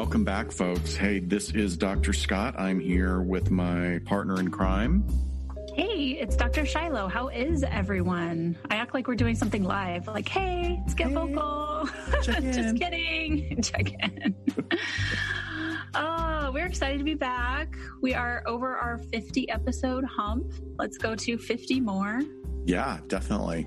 right. Welcome back, folks. Hey, this is Dr. Scott. I'm here with my partner in crime. Hey, it's Dr. Shiloh. How is everyone? I act like we're doing something live. Like, hey, let's get hey, vocal. Just kidding. Check in. oh, we're excited to be back. We are over our 50 episode hump. Let's go to 50 more. Yeah, definitely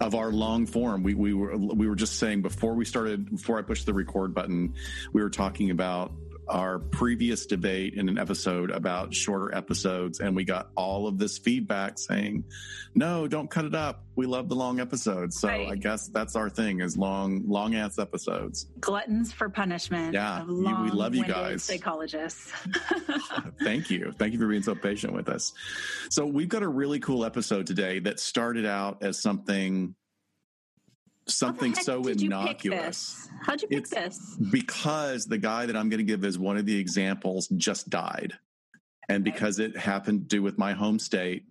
of our long form. We, we were we were just saying before we started before I pushed the record button, we were talking about our previous debate in an episode about shorter episodes and we got all of this feedback saying no don't cut it up. We love the long episodes. So right. i guess that's our thing is long long ass episodes. Gluttons for punishment yeah we love you guys. psychologists. Thank you. Thank you for being so patient with us. So we've got a really cool episode today that started out as something something so innocuous. How'd you pick it's this? Because the guy that I'm going to give as one of the examples just died. And because it happened to do with my home state,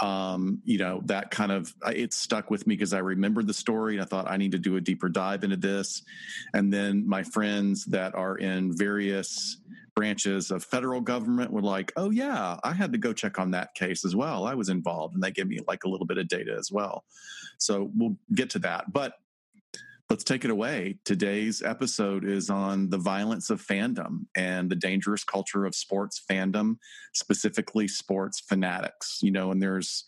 um, you know, that kind of it stuck with me because I remembered the story and I thought I need to do a deeper dive into this. And then my friends that are in various branches of federal government were like, oh, yeah, I had to go check on that case as well. I was involved. And they gave me like a little bit of data as well. So we'll get to that. But let's take it away. Today's episode is on the violence of fandom and the dangerous culture of sports fandom, specifically sports fanatics. You know, and there's,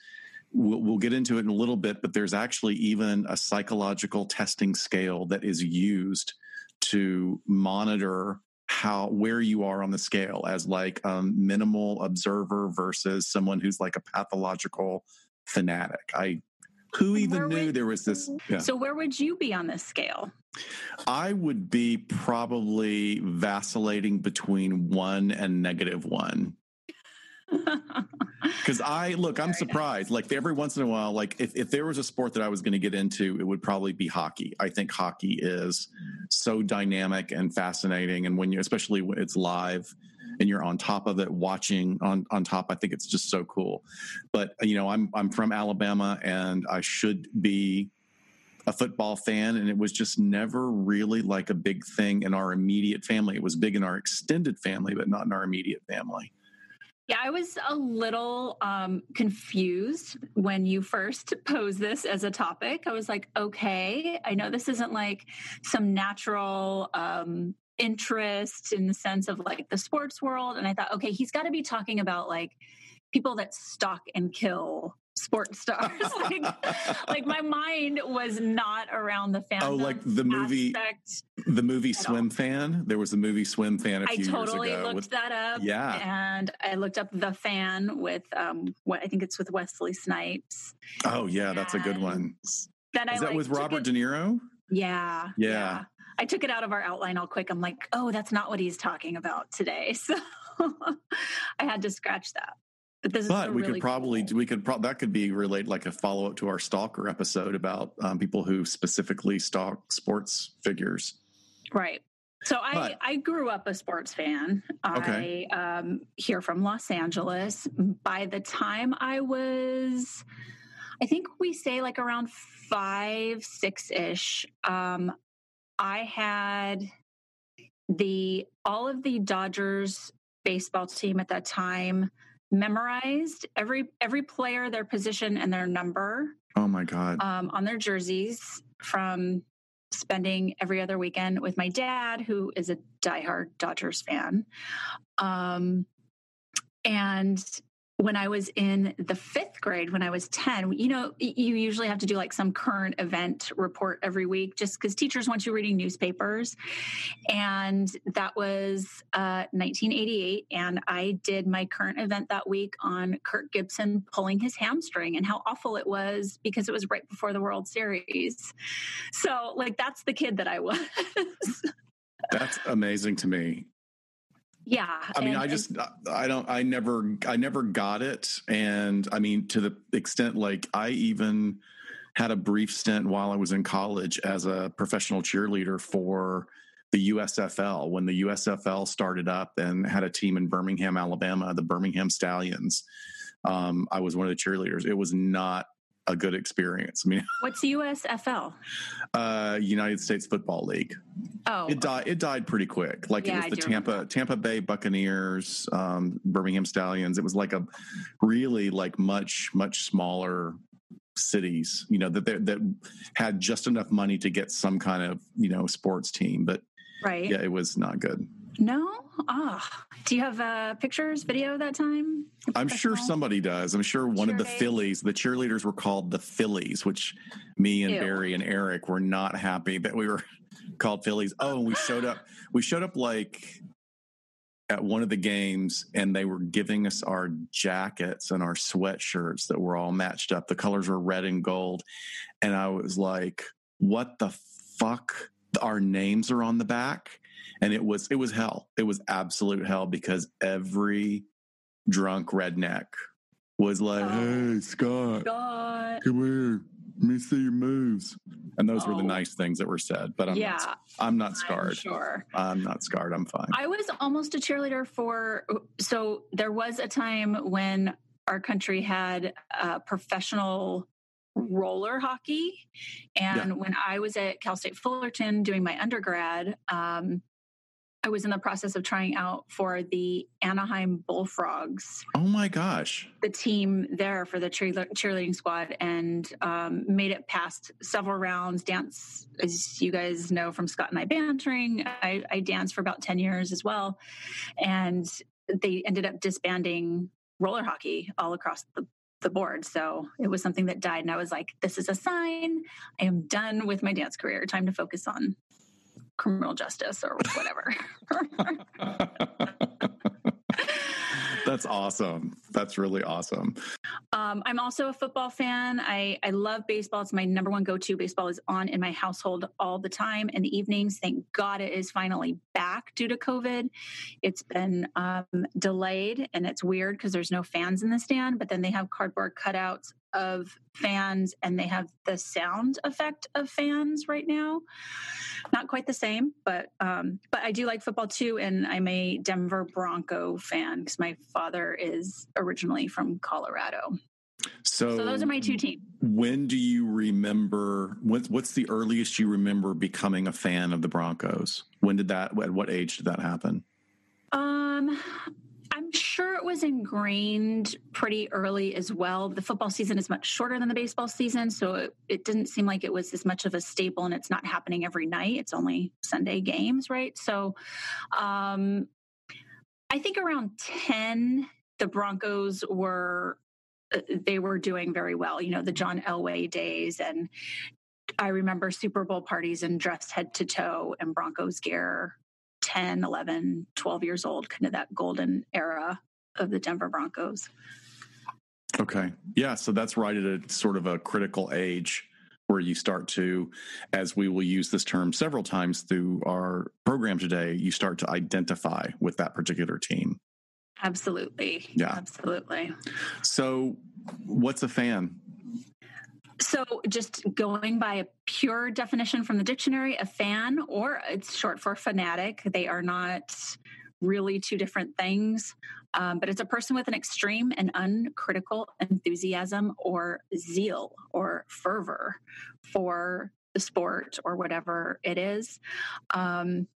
We'll, we'll, get into it in a little bit, but there's actually even a psychological testing scale that is used to monitor how where you are on the scale as like a um, minimal observer versus someone who's like a pathological fanatic. I who even knew would, there was this mm-hmm. yeah. so where would you be on this scale i would be probably vacillating between one and negative one because I look, I'm surprised. Like every once in a while, like if, if there was a sport that I was going to get into, it would probably be hockey. I think hockey is so dynamic and fascinating, and when you, especially when it's live and you're on top of it, watching on on top, I think it's just so cool. But you know, I'm I'm from Alabama, and I should be a football fan and it was just never really like a big thing in our immediate family. It was big in our extended family, but not in our immediate family. Yeah, I was a little um, confused when you first posed this as a topic. I was like, okay, I know this isn't like some natural um, interest in the sense of like the sports world. And I thought, okay, he's got to be talking about like people that stalk and kill sports stars. like, like, my mind was not around the fan. Oh, like the movie, the movie Swim all. Fan. There was a movie Swim Fan. I totally looked with, that up. Yeah, and I looked up the Fan with um, what I think it's with Wesley Snipes. Oh yeah, that's a good one. Then Is I, that like, with Robert it, De Niro? Yeah, yeah, yeah. I took it out of our outline all quick. I'm like, oh, that's not what he's talking about today. So I had to scratch that. But, but we really could probably cool. we could pro- that could be related like a follow up to our stalker episode about um, people who specifically stalk sports figures. Right. So I, I grew up a sports fan. Okay. I um, here from Los Angeles. By the time I was, I think we say like around five, six ish. Um, I had the all of the Dodgers baseball team at that time memorized every every player, their position, and their number. Oh my god! Um, on their jerseys from spending every other weekend with my dad, who is a diehard Dodgers fan. Um, and when I was in the fifth grade, when I was 10, you know, you usually have to do like some current event report every week just because teachers want you reading newspapers. And that was uh, 1988. And I did my current event that week on Kirk Gibson pulling his hamstring and how awful it was because it was right before the World Series. So, like, that's the kid that I was. That's amazing to me yeah i mean and, i just i don't i never i never got it and i mean to the extent like i even had a brief stint while i was in college as a professional cheerleader for the usfl when the usfl started up and had a team in birmingham alabama the birmingham stallions um, i was one of the cheerleaders. It was not a good experience. I mean, what's USFL? Uh, United States Football League. Oh, it died. It died pretty quick. Like Yeah, it was the Tampa remember. Tampa Bay Buccaneers, um, Birmingham Stallions. It was like a really like much much smaller cities. You know that they- that had just enough money to get some kind of you know sports team, but right. yeah, it was not good. No. Ah, do you have uh, pictures, video that time? I'm sure somebody does. I'm sure one of the. Fillies, the cheerleaders were called the Fillies, which me and Ew. Barry and Eric were not happy that we were called Fillies. Oh, and we showed up. We showed up like at one of the games, and they were giving us our jackets and our sweatshirts that were all matched up. The colors were red and gold, and I was like, "What the fuck? Our names are on the back." And it was it was hell. It was absolute hell because every drunk redneck was like, Oh. "Hey, Scott, God. come here, let me see your moves." And those were the Oh. nice things that were said. But I'm yeah, not, I'm not I'm scarred. sure. I'm not scarred. I'm fine. I was almost a cheerleader for. So there was a time when our country had uh, professional roller hockey, and when I was at Cal State Fullerton doing my undergrad, um, I was in the process of trying out for the Anaheim Bullfrogs, oh my gosh. the team there for the cheerleading squad, and um, made it past several rounds. Dance, as you guys know from Scott and I bantering, I, I danced for about 10 years as well. And they ended up disbanding roller hockey all across the, the board. So it was something that died. And I was like, this is a sign. I am done with my dance career. Time to focus on criminal justice or whatever. That's awesome. That's really awesome. Um, I'm also a football fan. I, I love baseball. It's my number one go to. Baseball is on in my household all the time in the evenings. Thank God it is finally back due to COVID. It's been um, delayed and it's weird because there's no fans in the stand, but then they have cardboard cutouts of fans and they have the sound effect of fans right now. Not quite the same, but um, but I do like football too, and I'm a Denver Bronco fan because my father is originally from Colorado. So, So those are my two teams. When do you remember? What's what's the earliest you remember becoming a fan of the Broncos? When did that? At what age did that happen? Um, I'm sure it was ingrained pretty early as well. The football season is much shorter than the baseball season, so it, it didn't seem like it was as much of a staple, and it's not happening every night. It's only Sunday games, right? So, um, I think around ten, the Broncos were uh, they were doing very well. You know, the John Elway days and. I remember Super Bowl parties and dressed head to toe in Broncos gear 10, 11, 12 years old, kind of that golden era of the Denver Broncos. Okay. Yeah. So that's right at a sort of a critical age where you start to, as we will use this term several times through our program today, you start to identify with that particular team. Absolutely. Yeah. Absolutely. So, what's a fan? So, just going by a pure definition from the dictionary, a fan, or it's short for fanatic, they are not really two different things, um, but it's a person with an extreme and uncritical enthusiasm or zeal or fervor for the sport or whatever it is. Um,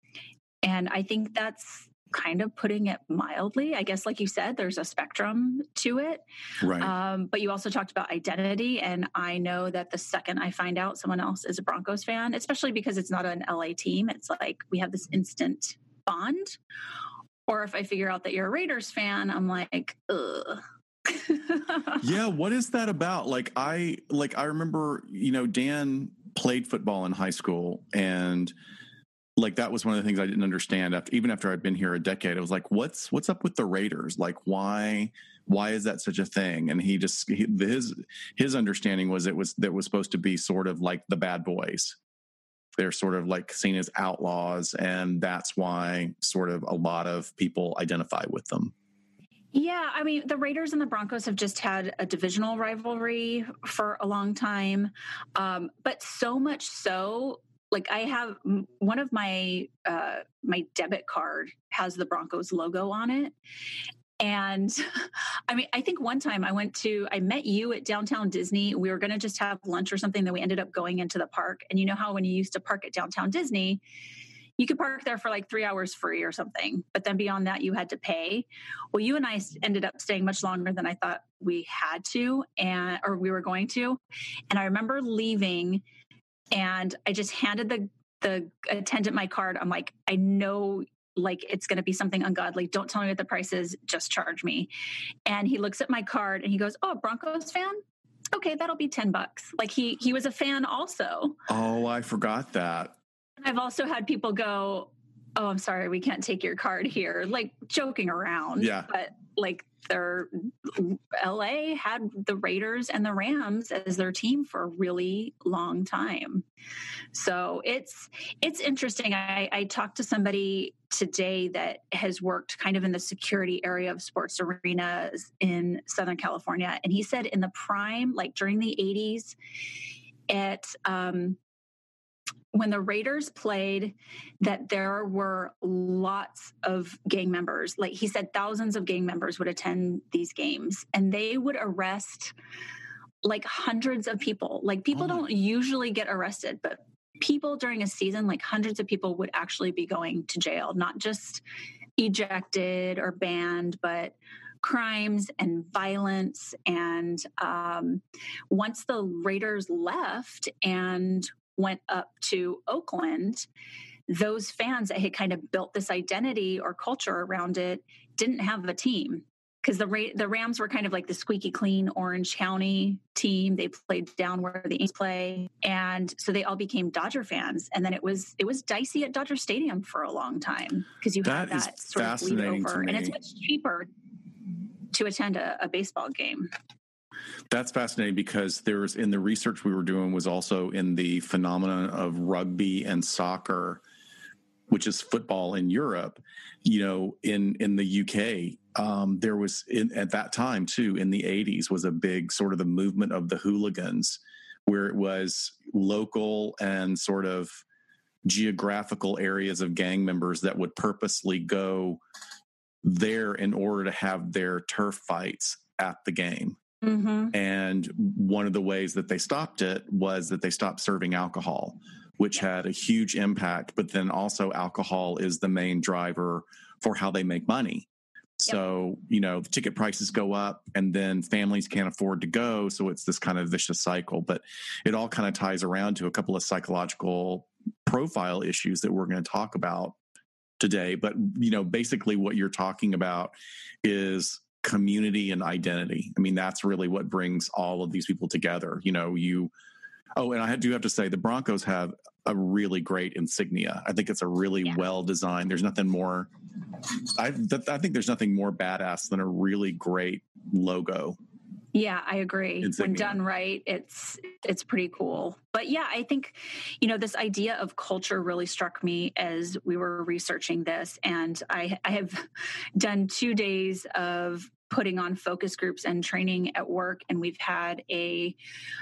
and I think that's kind of putting it mildly. I guess, like you said, there's a spectrum to it. Right. Um, but you also talked about identity. And I know that the second I find out someone else is a Broncos fan, especially because it's not an LA team, it's like we have this instant bond. Or if I figure out that you're a Raiders fan, I'm like, ugh. yeah what is that about like i like i remember you know dan played football in high school and like that was one of the things i didn't understand after even after i'd been here a decade It was like what's what's up with the raiders? Like why why is that such a thing? And he just he, his his understanding was it was that was supposed to be sort of like the bad boys. They're sort of like seen as outlaws and that's why sort of a lot of people identify with them. Yeah, I mean, the Raiders and the Broncos have just had a divisional rivalry for a long time. Um, but so much so, like I have one of my uh, my debit card has the Broncos logo on it. And I mean, I think one time I went to, I met you at downtown Disney. We were going to just have lunch or something. Then we ended up going into the park. And you know how when you used to park at downtown Disney, you could park there for like three hours free or something. But then beyond that, you had to pay. Well, you and I ended up staying much longer than I thought we had to, and or we were going to. And I remember leaving, and I just handed the the attendant my card. I'm like, I know like it's going to be something ungodly. Don't tell me what the price is. Just charge me. And he looks at my card and he goes, "Oh, Broncos fan." Okay, that'll be 10 bucks. Like he he was a fan also. Oh, I forgot that. I've also had people go, "Oh, I'm sorry, we can't take your card here." Like joking around. Yeah. But like their LA had the Raiders and the Rams as their team for a really long time. So it's it's interesting. I, I talked to somebody today that has worked kind of in the security area of sports arenas in Southern California, and he said in the prime, like during the 80s, at um, when the Raiders played, that there were lots of gang members. Like he said, thousands of gang members would attend these games and they would arrest like hundreds of people. Like people oh don't usually get arrested, but people during a season, like hundreds of people would actually be going to jail, not just ejected or banned, but crimes and violence. And um, once the Raiders left and went up to Oakland, those fans that had kind of built this identity or culture around it didn't have a team because the the Rams were kind of like the squeaky clean Orange County team. They played down where the Yankees play, and so they all became Dodger fans. And then it was it was dicey at Dodger Stadium for a long time because you that had that sort of lead over, and it's much cheaper to attend a, a baseball game. That's fascinating because there's in the research we were doing was also in the phenomenon of rugby and soccer, which is football in Europe. You know, in in the UK, um, there was in, at that time too in the 80s was a big sort of the movement of the hooligans, where it was local and sort of geographical areas of gang members that would purposely go there in order to have their turf fights at the game. Mm-hmm. And one of the ways that they stopped it was that they stopped serving alcohol, which had a huge impact. But then also, alcohol is the main driver for how they make money. So, you know, the ticket prices go up and then families can't afford to go. So it's this kind of vicious cycle. But it all kind of ties around to a couple of psychological profile issues that we're going to talk about today. But, you know, basically what you're talking about is community and identity. I mean, that's really what brings all of these people together. You know, you, oh, and I do have to say the Broncos have a really great insignia. I think it's a really yeah. well designed. There's nothing more, I, th- I think there's nothing more badass than a really great logo. Yeah, I agree. Insignia. When done right, it's it's pretty cool. But yeah, I think you know this idea of culture really struck me as we were researching this, and I, I have done two days of putting on focus groups and training at work. And we've had a,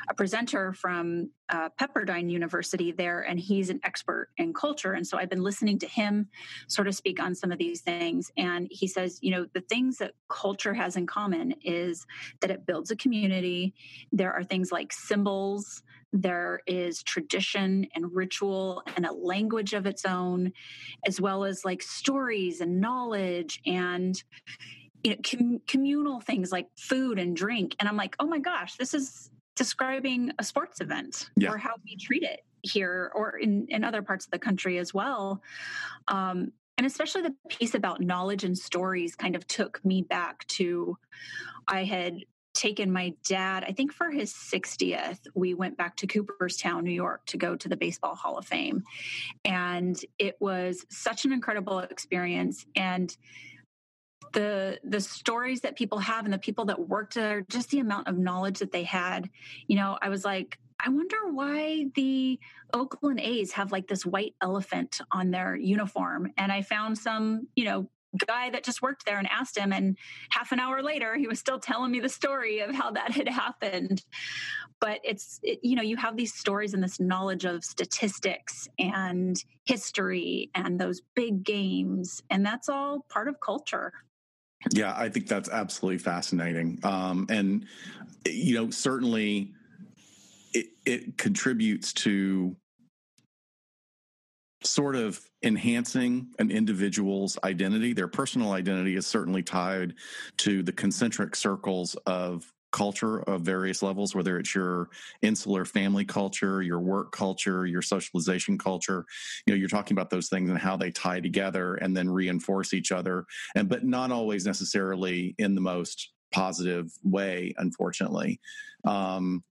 a presenter from uh, Pepperdine University there, and he's an expert in culture. And so I've been listening to him sort of speak on some of these things. And he says, you know, the things that culture has in common is that it builds a community. There are things like symbols, there is tradition and ritual and a language of its own, as well as like stories and knowledge and you know, com- communal things like food and drink. And I'm like, oh my gosh, this is describing a sports event yeah. or how we treat it here or in, in other parts of the country as well. Um, and especially the piece about knowledge and stories kind of took me back to I had taken my dad, I think for his 60th, we went back to Cooperstown, New York to go to the Baseball Hall of Fame. And it was such an incredible experience. And the the stories that people have and the people that worked there just the amount of knowledge that they had. You know i was like i wonder why the oakland a's have like this white elephant on their uniform. And i found some you know guy that just worked there and asked him and half an hour later he was still telling me the story of how that had happened. But it's it, you know you have these stories and this knowledge of statistics and history and those big games and that's all part of culture Yeah, I think that's absolutely fascinating. Um, and, you know, certainly it, it contributes to sort of enhancing an individual's identity. Their personal identity is certainly tied to the concentric circles of culture of various levels, whether it's your insular family culture, your work culture, your socialization culture. You know, you're talking about those things and how they tie together and then reinforce each other, and but not always necessarily in the most positive way, unfortunately. Um,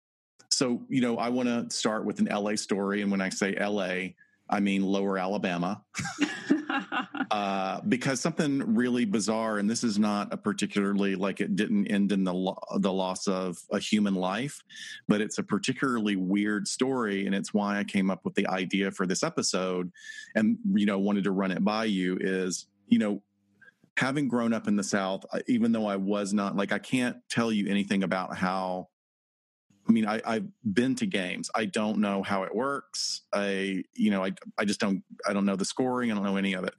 so, you know, I want to start with an LA story, and when I say LA, I mean lower Alabama. uh, because something really bizarre, and this is not a particularly like it didn't end in the lo- the loss of a human life, but it's a particularly weird story, and it's why I came up with the idea for this episode, and you know wanted to run it by you. Is you know having grown up in the South, even though I was not like I can't tell you anything about how I mean, I, have been to games. I don't know how it works. I, you know, I, I just don't, I don't know the scoring. I don't know any of it.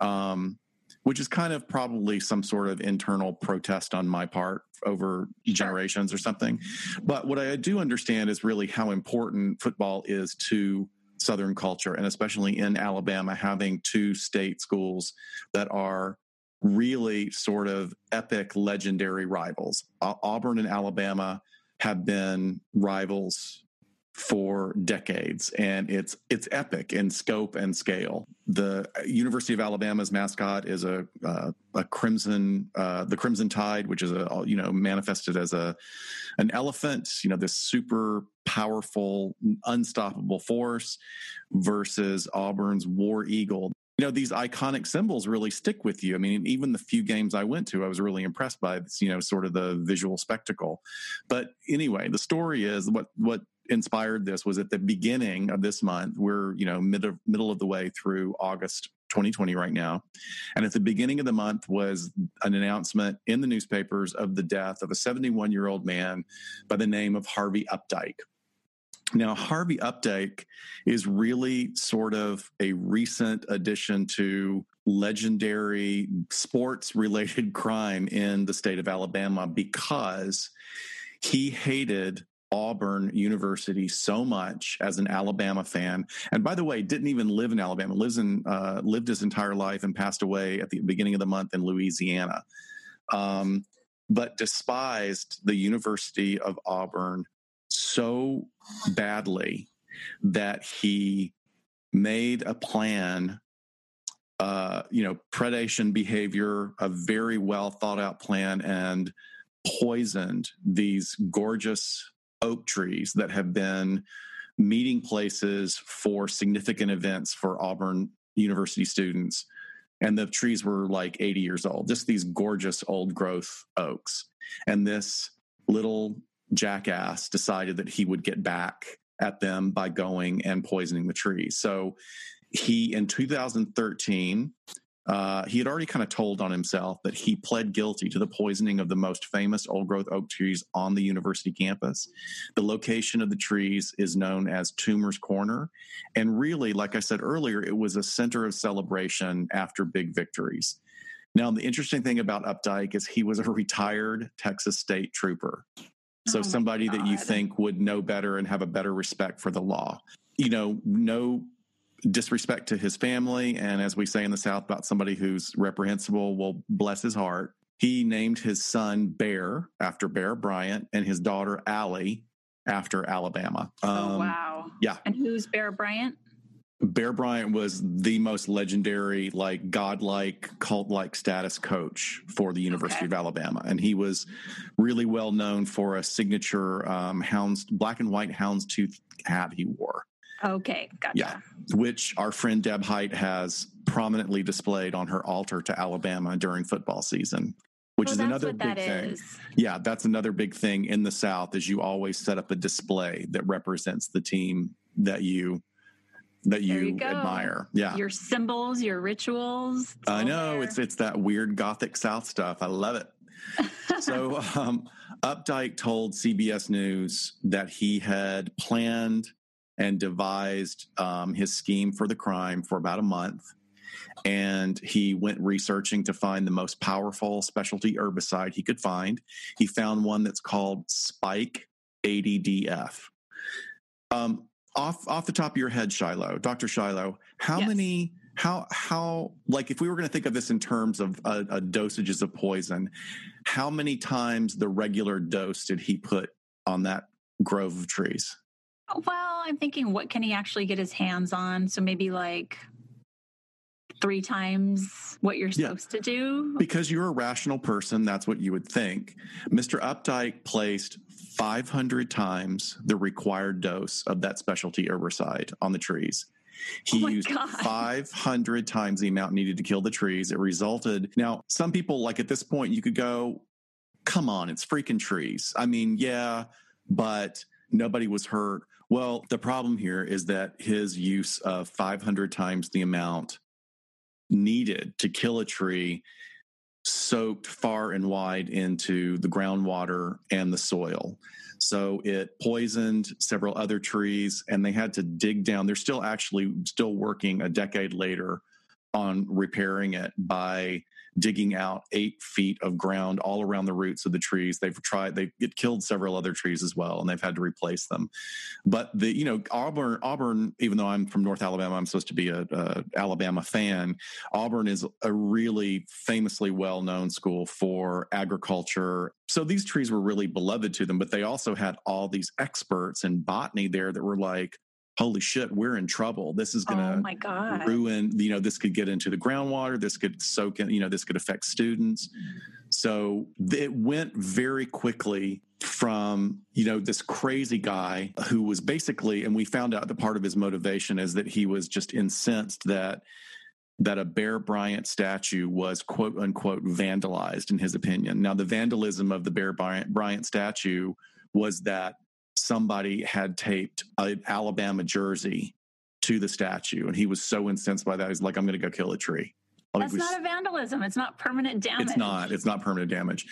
Um, which is kind of probably some sort of internal protest on my part over generations or something. But what I do understand is really how important football is to Southern culture, and especially in Alabama, having two state schools that are really sort of epic, legendary rivals. Auburn and Alabama have been rivals for decades and it's it's epic in scope and scale. The university of alabama's mascot is a uh, a crimson uh, the crimson tide which is a you know manifested as a an elephant you know this super powerful unstoppable force versus auburn's war eagle you know these iconic symbols really stick with you. I mean even the few games i went to i was really impressed by you know sort of the visual spectacle. But anyway the story is what what inspired this was at the beginning of this month we're you know mid of, middle of the way through august 2020 right now. And at the beginning of the month was an announcement in the newspapers of the death of a 71 year old man by the name of harvey updike now, Harvey Updike is really sort of a recent addition to legendary sports related crime in the state of Alabama because he hated Auburn University so much as an Alabama fan, and by the way, didn't even live in Alabama. lives in uh, lived his entire life and passed away at the beginning of the month in Louisiana. Um, but despised the University of Auburn so badly that he made a plan uh, you know predation behavior a very well thought out plan and poisoned these gorgeous oak trees that have been meeting places for significant events for auburn university students. And the trees were like 80 years old. Just these gorgeous old growth oaks. And this little jackass decided that he would get back at them by going and poisoning the trees. So he, in 2013, uh, he had already kind of told on himself that he pled guilty to the poisoning of the most famous old growth oak trees on the university campus. The location of the trees is known as Toomer's Corner. And really, like I said earlier, it was a center of celebration after big victories. Now, the interesting thing about Updike is he was a retired Texas State trooper. So oh somebody that you think would know better and have a better respect for the law. You know, no disrespect to his family. And as we say in the South about somebody who's reprehensible, well, bless his heart. He named his son Bear after Bear Bryant and his daughter Allie after Alabama. Oh, um, oh, wow. Yeah. And who's Bear Bryant? Bear Bryant was the most legendary, like godlike, cult like status coach for the University okay. of Alabama. And he was really well known for a signature um, hounds, black and white houndstooth hat he wore. Okay, gotcha. Yeah, which our friend Deb Height has prominently displayed on her altar to Alabama during football season. Which well, is another big thing. Is. Yeah, that's another big thing in the South is you always set up a display that represents the team that you that you, you admire. Yeah. Your symbols, your rituals. I know there. it's it's that weird gothic south stuff. I love it. so um, Updike told CBS News that he had planned and devised um, his scheme for the crime for about a month. and he went researching to find the most powerful specialty herbicide he could find. He found one that's called Spike 80DF. Um, off off the top of your head, Shiloh, Dr. Shiloh, how yes. many how how like if we were going to think of this in terms of uh, uh, dosages of poison, how many times the regular dose did he put on that grove of trees? Well, I'm thinking, what can he actually get his hands on? So maybe like three times what you're supposed yeah. to do? Because you're a rational person, that's what you would think. Mr. Updike placed 500 times the required dose of that specialty herbicide on the trees. He oh used God. 500 times the amount needed to kill the trees. It resulted. Now, some people, like at this point, you could go, come on, it's freaking trees. I mean, yeah, but nobody was hurt. Well, the problem here is that his use of 500 times the amount needed to kill a tree soaked far and wide into the groundwater and the soil. So it poisoned several other trees and they had to dig down. They're still actually still working a decade later on repairing it by digging out eight feet of ground all around the roots of the trees. They've tried, they've killed several other trees as well, and they've had to replace them. But the, you know, Auburn, Auburn, even though I'm from North Alabama, I'm supposed to be a, a Alabama fan. Auburn is a really famously well known school for agriculture. So these trees were really beloved to them, but they also had all these experts in botany there that were like, holy shit, we're in trouble. This is going to oh ruin, you know, this could get into the groundwater. This could soak in, you know, this could affect students. So it went very quickly from, you know, this crazy guy who was basically, and we found out that part of his motivation is that he was just incensed that that a Bear Bryant statue was quote unquote vandalized in his opinion. Now, the vandalism of the Bear Bryant statue was that somebody had taped an Alabama jersey to the statue, and he was so incensed by that. He's like, "I'm going to go kill a tree." Like That's not a vandalism. It's not permanent damage. It's not. It's not permanent damage.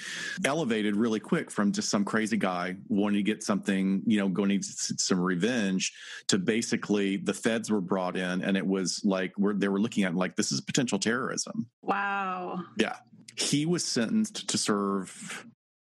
Elevated really quick from just some crazy guy wanting to get something, you know, going to some revenge to basically the feds were brought in and it was like we're, they were looking at like this is potential terrorism. Wow. Yeah. He was sentenced to serve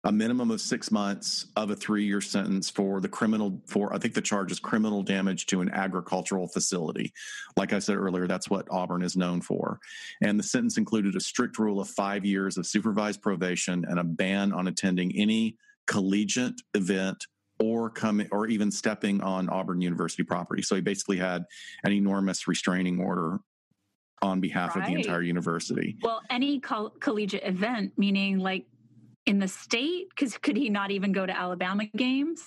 a minimum of six months of a three year sentence for the criminal for i think the charge is criminal damage to an agricultural facility. Like i said earlier that's what auburn is known for. And the sentence included a strict rule of five years of supervised probation and a ban on attending any collegiate event or coming or even stepping on auburn university property. So he basically had an enormous restraining order on behalf right. of the entire university. Well any co- collegiate event meaning like in the state? Because could he not even go to Alabama games?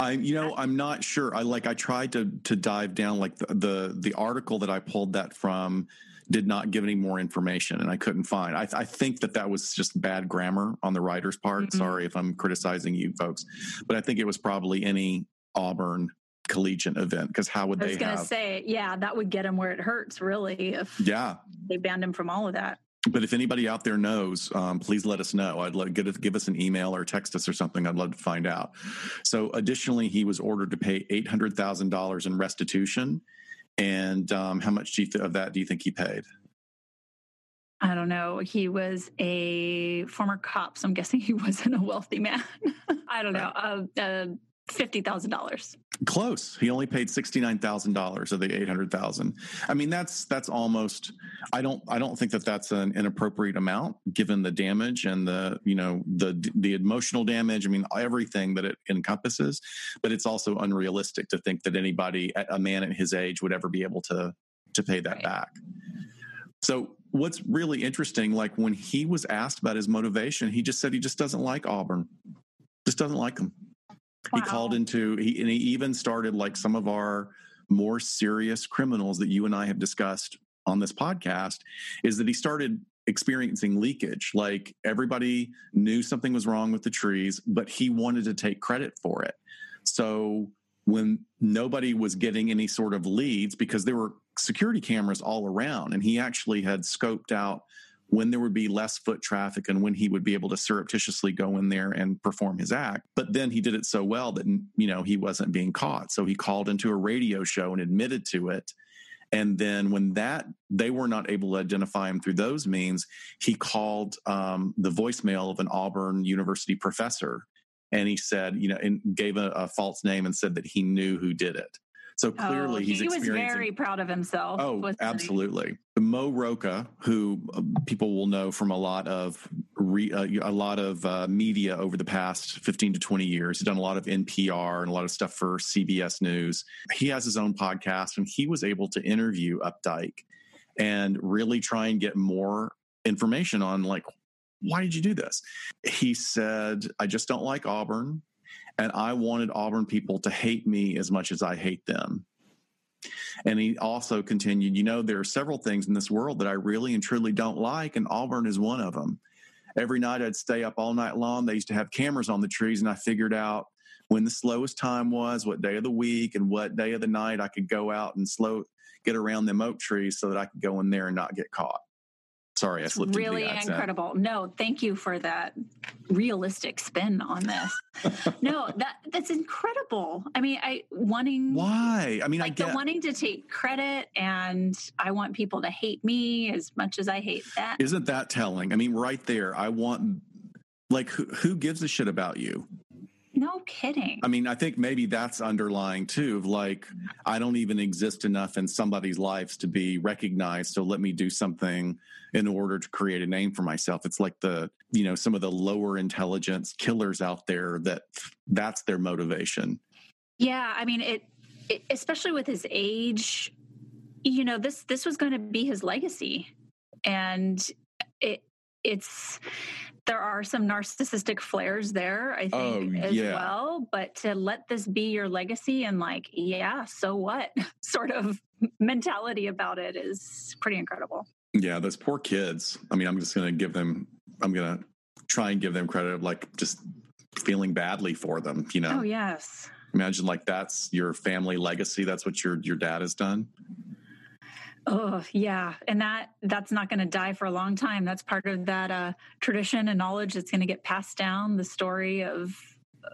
I, you know, I'm not sure. I like I tried to to dive down. Like the the, the article that I pulled that from did not give any more information, and I couldn't find. I, I think that that was just bad grammar on the writer's part. Mm-hmm. Sorry if I'm criticizing you folks, but I think it was probably any Auburn collegiate event because how would they? I was going to say, yeah, that would get him where it hurts, really. If yeah, they banned him from all of that but if anybody out there knows, um, please let us know. I'd love give, give us an email or text us or something. I'd love to find out. So, additionally, he was ordered to pay eight hundred thousand dollars in restitution. And um, how much th- of that do you think he paid? I don't know. He was a former cop, so I'm guessing he wasn't a wealthy man. I don't know. Uh, uh, fifty thousand dollars. Close. He only paid sixty nine thousand dollars of the eight hundred thousand. I mean, that's that's almost. I don't. I don't think that that's an inappropriate amount given the damage and the you know the the emotional damage. I mean, everything that it encompasses. But it's also unrealistic to think that anybody, a man at his age, would ever be able to to pay that right. back. So what's really interesting, like when he was asked about his motivation, he just said he just doesn't like Auburn, just doesn't like them. Wow. He called into he and he even started like some of our more serious criminals that you and I have discussed on this podcast is that he started experiencing leakage. Like everybody knew something was wrong with the trees, but he wanted to take credit for it. So when nobody was getting any sort of leads because there were security cameras all around and he actually had scoped out when there would be less foot traffic and when he would be able to surreptitiously go in there and perform his act. But then he did it so well that, you know, he wasn't being caught. So he called into a radio show and admitted to it. And then when that they were not able to identify him through those means, he called um, the voicemail of an Auburn University professor, and he said, you know, and gave a, a false name and said that he knew who did it. So clearly, oh, he's he was very proud of himself. Oh, wasn't he? absolutely. Mo Rocca, who uh, people will know from a lot of re, uh, a lot of uh, media over the past fifteen to twenty years, he's done a lot of NPR and a lot of stuff for CBS News. He has his own podcast, and he was able to interview Updike and really try and get more information on like why did you do this? He said, "I just don't like Auburn." And I wanted Auburn people to hate me as much as I hate them. And he also continued, you know, there are several things in this world that I really and truly don't like, and Auburn is one of them. Every night I'd stay up all night long. They used to have cameras on the trees, and I figured out when the slowest time was, what day of the week, and what day of the night I could go out and slow get around them oak trees so that I could go in there and not get caught. Sorry, I slipped really into the accent. incredible. No, thank you for that realistic spin on this. no, that that's incredible. I mean, I wanting Why? I mean, I like get the wanting to take credit, and I want people to hate me as much as I hate that. Isn't that telling? I mean, right there, I want like who, who gives a shit about you? No kidding. I mean, I think maybe that's underlying too. Of like, mm-hmm. I don't even exist enough in somebody's lives to be recognized. So let me do something in order to create a name for myself. It's like the, you know, some of the lower intelligence killers out there that that's their motivation. Yeah, I mean it, it especially with his age, you know, this this was going to be his legacy. And it it's there are some narcissistic flares there, I oh, think, Oh, as yeah. well. But to let this be your legacy and like, yeah, so what sort of mentality about it is pretty incredible. Yeah, those poor kids. I mean, I'm just going to give them, I'm going to try and give them credit of like just feeling badly for them, you know? Oh yes. Imagine like that's your family legacy. That's what your, your dad has done. Oh yeah, and that that's not going to die for a long time. That's part of that uh, tradition and knowledge that's going to get passed down. The story of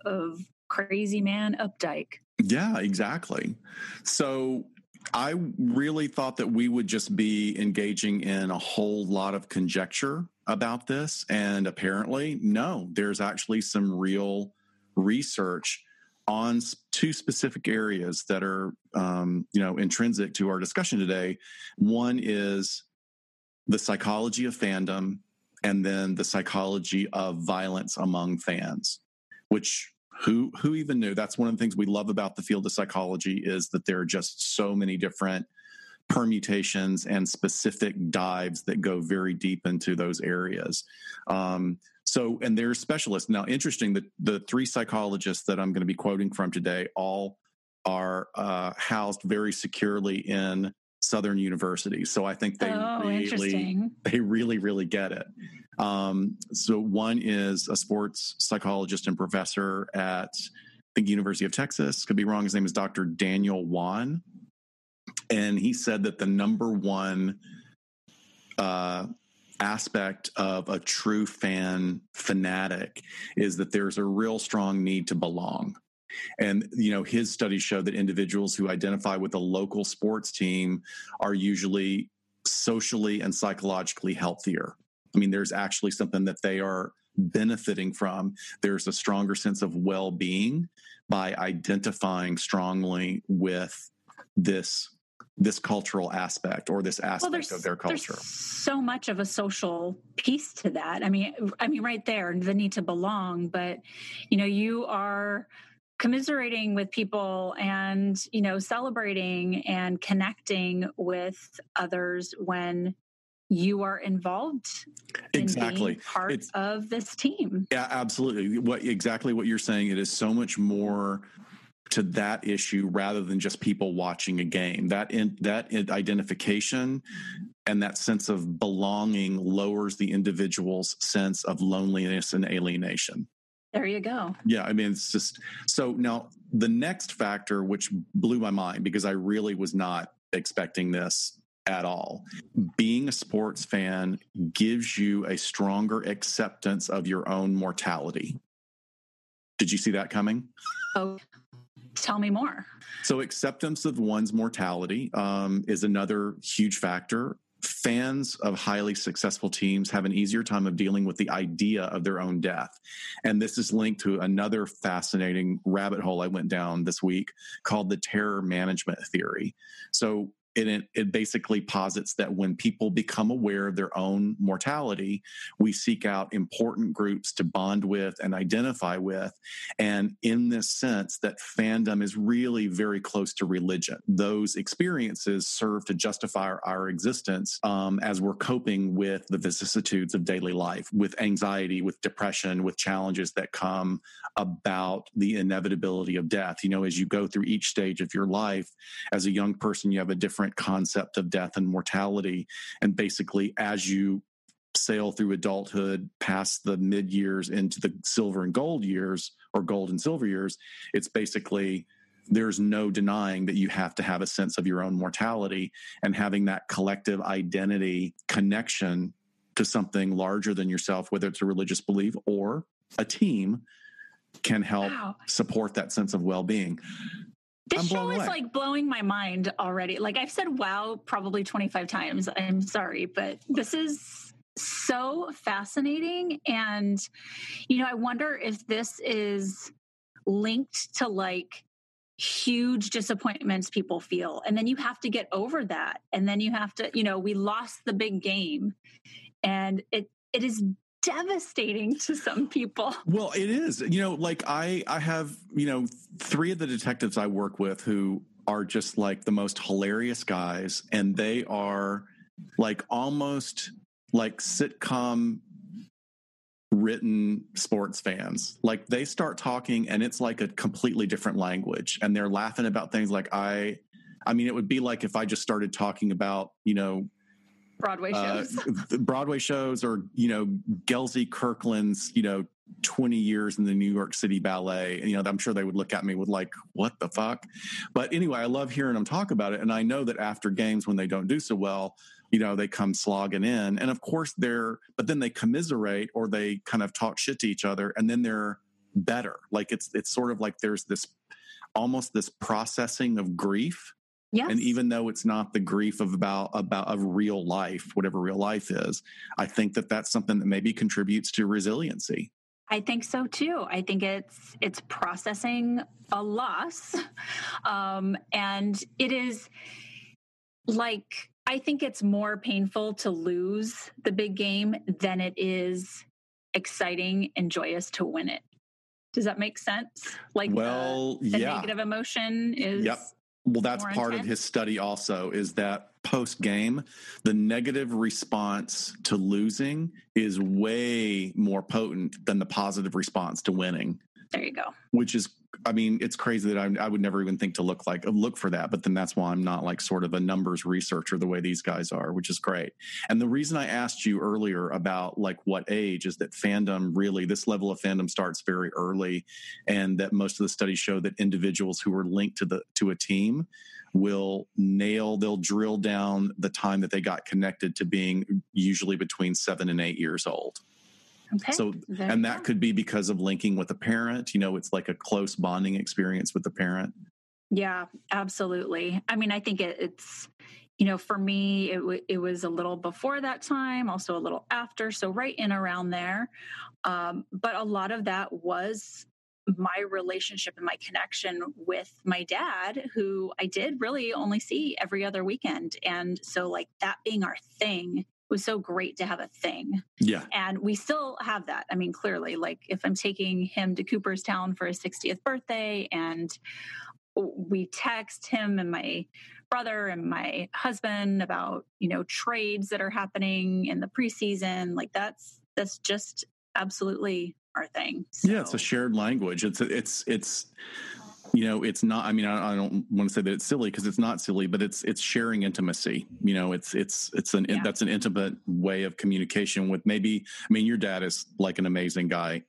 of crazy man Updike. Yeah, exactly. So I really thought that we would just be engaging in a whole lot of conjecture about this. And apparently, no, there's actually some real research on two specific areas that are, um, you know, intrinsic to our discussion today. One is the psychology of fandom, and then the psychology of violence among fans, which who who even knew that's one of the things we love about the field of psychology is that there are just so many different permutations and specific dives that go very deep into those areas um, so and they're specialists now interesting that the three psychologists that i'm going to be quoting from today all are uh, housed very securely in southern universities so i think they oh, really they really really get it um, so one is a sports psychologist and professor at the University of Texas. Could be wrong. His name is Dr. Daniel Wann, and he said that the number one uh, aspect of a true fan fanatic is that there's a real strong need to belong. And you know, his studies show that individuals who identify with a local sports team are usually socially and psychologically healthier. I mean, there's actually something that they are benefiting from. There's a stronger sense of well being by identifying strongly with this this cultural aspect or this aspect of their culture. There's so much of a social piece to that. I mean, I mean, right there, the need to belong. But you know, you are commiserating with people and you know celebrating and connecting with others when you are involved in Exactly. part It's- of this team Yeah, absolutely. What exactly what you're saying? It is so much more to that issue rather than just people watching a game. That in, that identification and that sense of belonging lowers the individual's sense of loneliness and alienation. there you go Yeah, I mean it's just so now the next factor which blew my mind because I really was not expecting this at all. Being a sports fan gives you a stronger acceptance of your own mortality. Did you see that coming? oh Tell me more. So, acceptance of one's mortality um, is another huge factor. Fans of highly successful teams have an easier time of dealing with the idea of their own death. And this is linked to another fascinating rabbit hole I went down this week called the terror management theory. So, it, it basically posits that when people become aware of their own mortality, we seek out important groups to bond with and identify with. And in this sense, that fandom is really very close to religion. Those experiences serve to justify our, our existence um, as we're coping with the vicissitudes of daily life, with anxiety, with depression, with challenges that come about the inevitability of death. You know, as you go through each stage of your life, as a young person, you have a different different concept of death and mortality. And basically, as you sail through adulthood past the mid years into the silver and gold years or gold and silver years, it's basically there's no denying that you have to have a sense of your own mortality and having that collective identity connection to something larger than yourself, whether it's a religious belief or a team, can help wow. support that sense of well being. This show is away. like blowing my mind already. Like I've said wow probably 25 times. I'm sorry, but this is so fascinating. And, you know, I wonder if this is linked to like huge disappointments people feel. And then you have to get over that. And then you have to, you know, we lost the big game. And it it is devastating to some people. Well, it is. You know, like I I have, you know, three of the detectives I work with who are just like the most hilarious guys and they are like almost like sitcom written sports fans. Like they start talking and it's like a completely different language and they're laughing about things like I I mean it would be like if I just started talking about, you know, Broadway uh, shows. Uh, Broadway shows or, you know, Gelsey Kirkland's, you know, 20 years in the New York City Ballet. And, you know, I'm sure they would look at me with like, what the fuck? But anyway, I love hearing them talk about it. And I know that after games, when they don't do so well, you know, they come slogging in. And of course they're, but then they commiserate or they kind of talk shit to each other and then they're better. Like it's, it's sort of like there's this almost this processing of grief Yes. And even though it's not the grief of about about of real life, whatever real life is, I think that that's something that maybe contributes to resiliency. I think so too. I think it's it's processing a loss, um, and it is like I think it's more painful to lose the big game than it is exciting and joyous to win it. Does that make sense? Like well, the, the yeah. negative emotion is yep. Well, that's part intense? of his study also is that post game, the negative response to losing is way more potent than the positive response to winning. There you go. Which is, I mean, it's crazy that I, I, would never even think to look like look for that. But then that's why I'm not like sort of a numbers researcher the way these guys are, which is great. And the reason I asked you earlier about like what age is that fandom really this level of fandom starts very early, and that most of the studies show that individuals who are linked to the to a team will nail they'll drill down the time that they got connected to being usually between seven and eight years old Okay. So, and that could be because of linking with a parent. You know, it's like a close bonding experience with the parent. Yeah, absolutely. I mean, I think it, it's, you know, for me, it, w- it was a little before that time, also a little after. So, right in around there. Um, but a lot of that was my relationship and my connection with my dad, who I did really only see every other weekend. And so, like, that being our thing was so great to have a thing. Yeah. And we still have that. I mean, clearly, like if I'm taking him to Cooperstown for his 60th birthday and we text him and my brother and my husband about, you know, trades that are happening in the preseason, like that's that's just absolutely our thing. So. Yeah, it's a shared language. It's it's it's you know it's not i mean i, I don't want to say that it's silly because it's not silly but it's it's sharing intimacy. You know it's it's it's an yeah. that's an intimate way of communication with maybe i mean your dad is like an amazing guy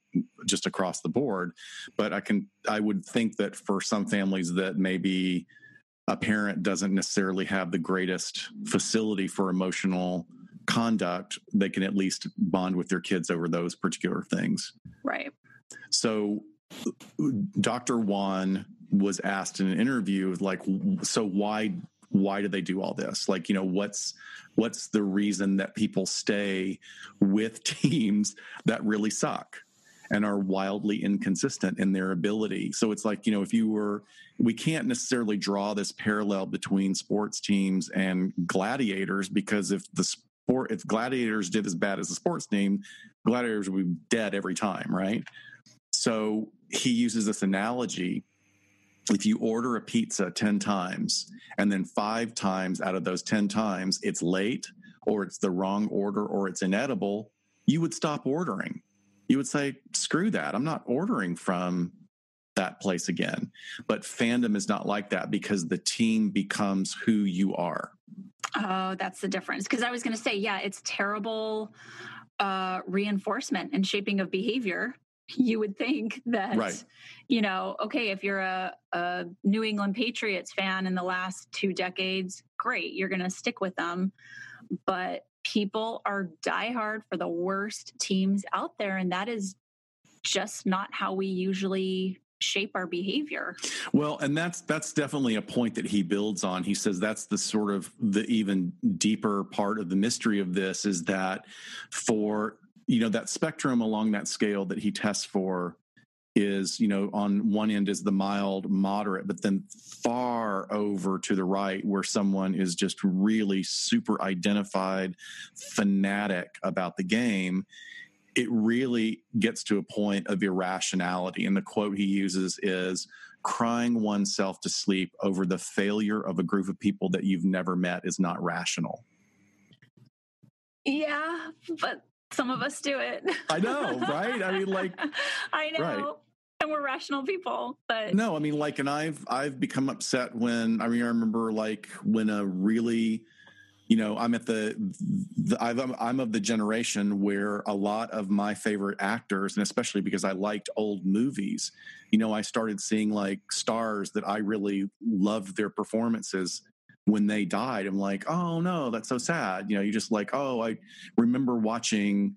just across the board but i can i would think that for some families that maybe a parent doesn't necessarily have the greatest facility for emotional conduct they can at least bond with their kids over those particular things. Right. So Dr. Wann was asked in an interview, like, so why why do they do all this? Like, you know, what's what's the reason that people stay with teams that really suck? and are wildly inconsistent in their ability. So it's like, you know, if you were, we can't necessarily draw this parallel between sports teams and gladiators because if the sport, if gladiators did as bad as the sports team, gladiators would be dead every time, right? So he uses this analogy. If you order a pizza 10 times and then five times out of those 10 times it's late or it's the wrong order or it's inedible, you would stop ordering. You would say, screw that. I'm not ordering from that place again. But fandom is not like that because the team becomes who you are. Oh, that's the difference. Because I was going to say, yeah, it's terrible uh, reinforcement and shaping of behavior you would think that right. you know okay if you're a, a new england patriots fan in the last two decades great you're going to stick with them but people are diehard for the worst teams out there and that is just not how we usually shape our behavior. Well, and that's that's definitely a point that he builds on. He says that's the sort of the even deeper part of the mystery of this is that for you know that spectrum along that scale that he tests for is you know on one end is the mild moderate but then far over to the right where someone is just really super identified fanatic about the game it really gets to a point of irrationality. And the quote he uses is crying oneself to sleep over the failure of a group of people that you've never met is not rational. Yeah but some of us do it. I know, right? I mean, like, I know. Right. And we're rational people, but no, I mean, like, and I've I've become upset when I mean, I remember like when a really, you know, I'm at the, the I'm, I'm of the generation where a lot of my favorite actors, and especially because I liked old movies, you know, I started seeing like stars that I really loved their performances when they died i'm like oh no that's so sad. You know you just like oh i remember watching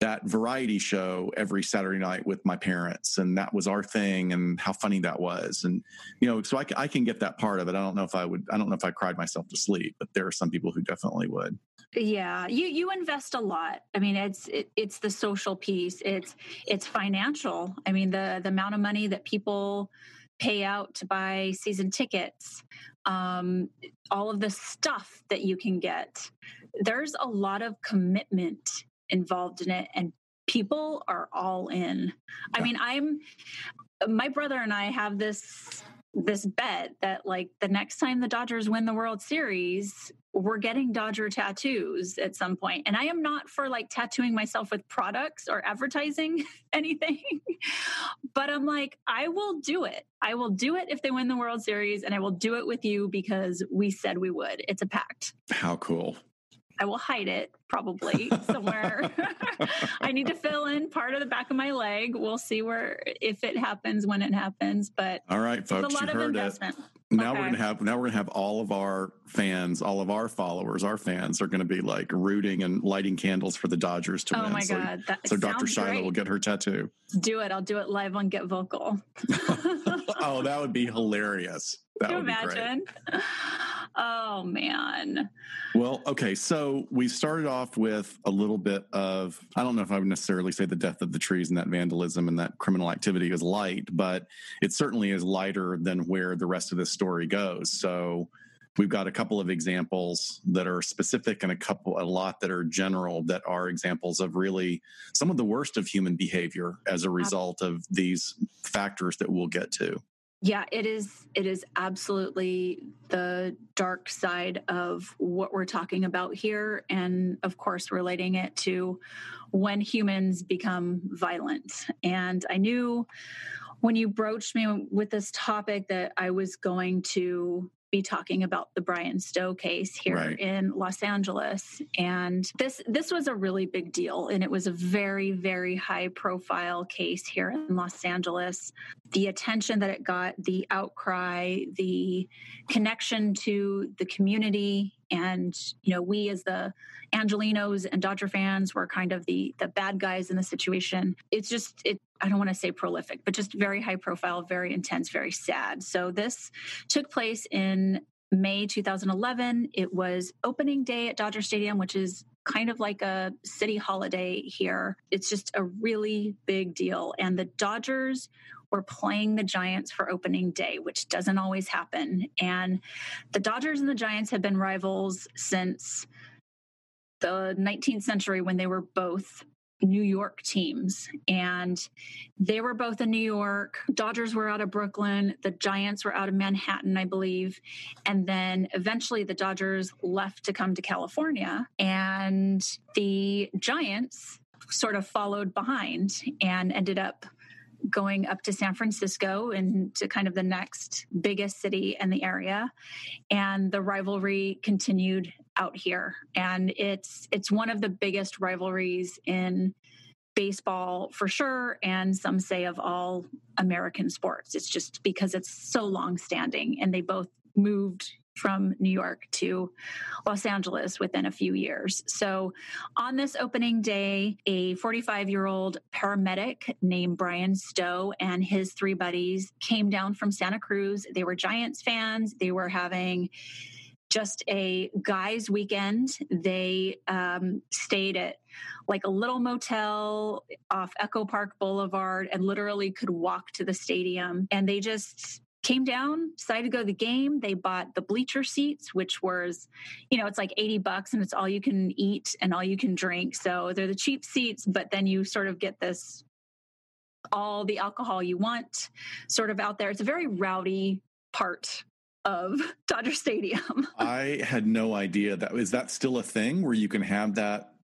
that variety show every saturday night with my parents and that was our thing and how funny that was. And you know so I, I can get that part of it. I don't know if i would i don't know if i cried myself to sleep but there are some people who definitely would. Yeah you you invest a lot. I mean it's it, it's the social piece it's it's financial. I mean the the amount of money that people pay out to buy season tickets, um, all of the stuff that you can get. There's a lot of commitment involved in it, and people are all in. I mean, I'm my brother and I have this this bet that like the next time the Dodgers win the World Series, we're getting Dodger tattoos at some point. And I am not for like tattooing myself with products or advertising anything, but I'm like, I will do it. I will do it if they win the World Series and I will do it with you because we said we would. It's a pact. How cool. I will hide it probably somewhere. I need to fill in part of the back of my leg. We'll see where if it happens when it happens. But all right, folks, you heard investment. it. Now okay. we're gonna have now we're gonna have all of our fans, all of our followers, our fans are gonna be like rooting and lighting candles for the Dodgers to oh win. my so, god! That so Dr. Shyla will get her tattoo. Do it. I'll do it live on Get Vocal. oh, that would be hilarious. That Can you imagine? Oh man. Well, okay. So we started off with a little bit of I don't know if I would necessarily say the death of the trees and that vandalism and that criminal activity is light, but it certainly is lighter than where the rest of this story goes. So we've got a couple of examples that are specific and a couple a lot that are general that are examples of really some of the worst of human behavior as a result of these factors that we'll get to yeah, it is it is absolutely the dark side of what we're talking about here and of course relating it to when humans become violent. And I knew when you broached me with this topic that I was going to be talking about the Bryan Stow case here right. in Los Angeles. And this this was a really big deal and it was a very very high profile case here in Los Angeles. The attention that it got the outcry the connection to the community and you know we as the Angelenos and dodger fans were kind of the the bad guys in the situation. It's just it I don't want to say prolific, but just very high profile, very intense, very sad. So this took place in May 2011. It was opening day at Dodger Stadium, which is kind of like a city holiday here. It's just a really big deal. And the Dodgers were playing the Giants for opening day, which doesn't always happen. And the Dodgers and the Giants have been rivals since the 19th century when they were both New York teams. And they were both in New York. Dodgers were out of Brooklyn. The Giants were out of Manhattan, I believe. And then eventually the Dodgers left to come to California. And the Giants sort of followed behind and ended up going up to San Francisco and to kind of the next biggest city in the area. And the rivalry continued out here. And it's it's one of the biggest rivalries in baseball for sure and some say of all American sports. It's just because it's so long standing and they both moved from New York to Los Angeles within a few years. So, on this opening day, a 45 year old paramedic named Bryan Stow and his three buddies came down from Santa Cruz. They were Giants fans. They were having just a guys' weekend. They um, stayed at like a little motel off Echo Park Boulevard and literally could walk to the stadium. And they just came down, decided to go to the game. They bought the bleacher seats, which was, you know, it's like 80 bucks and it's all you can eat and all you can drink. So they're the cheap seats, but then you sort of get this all the alcohol you want sort of out there. It's a very rowdy part of Dodger Stadium. I had no idea that is that still a thing where you can have that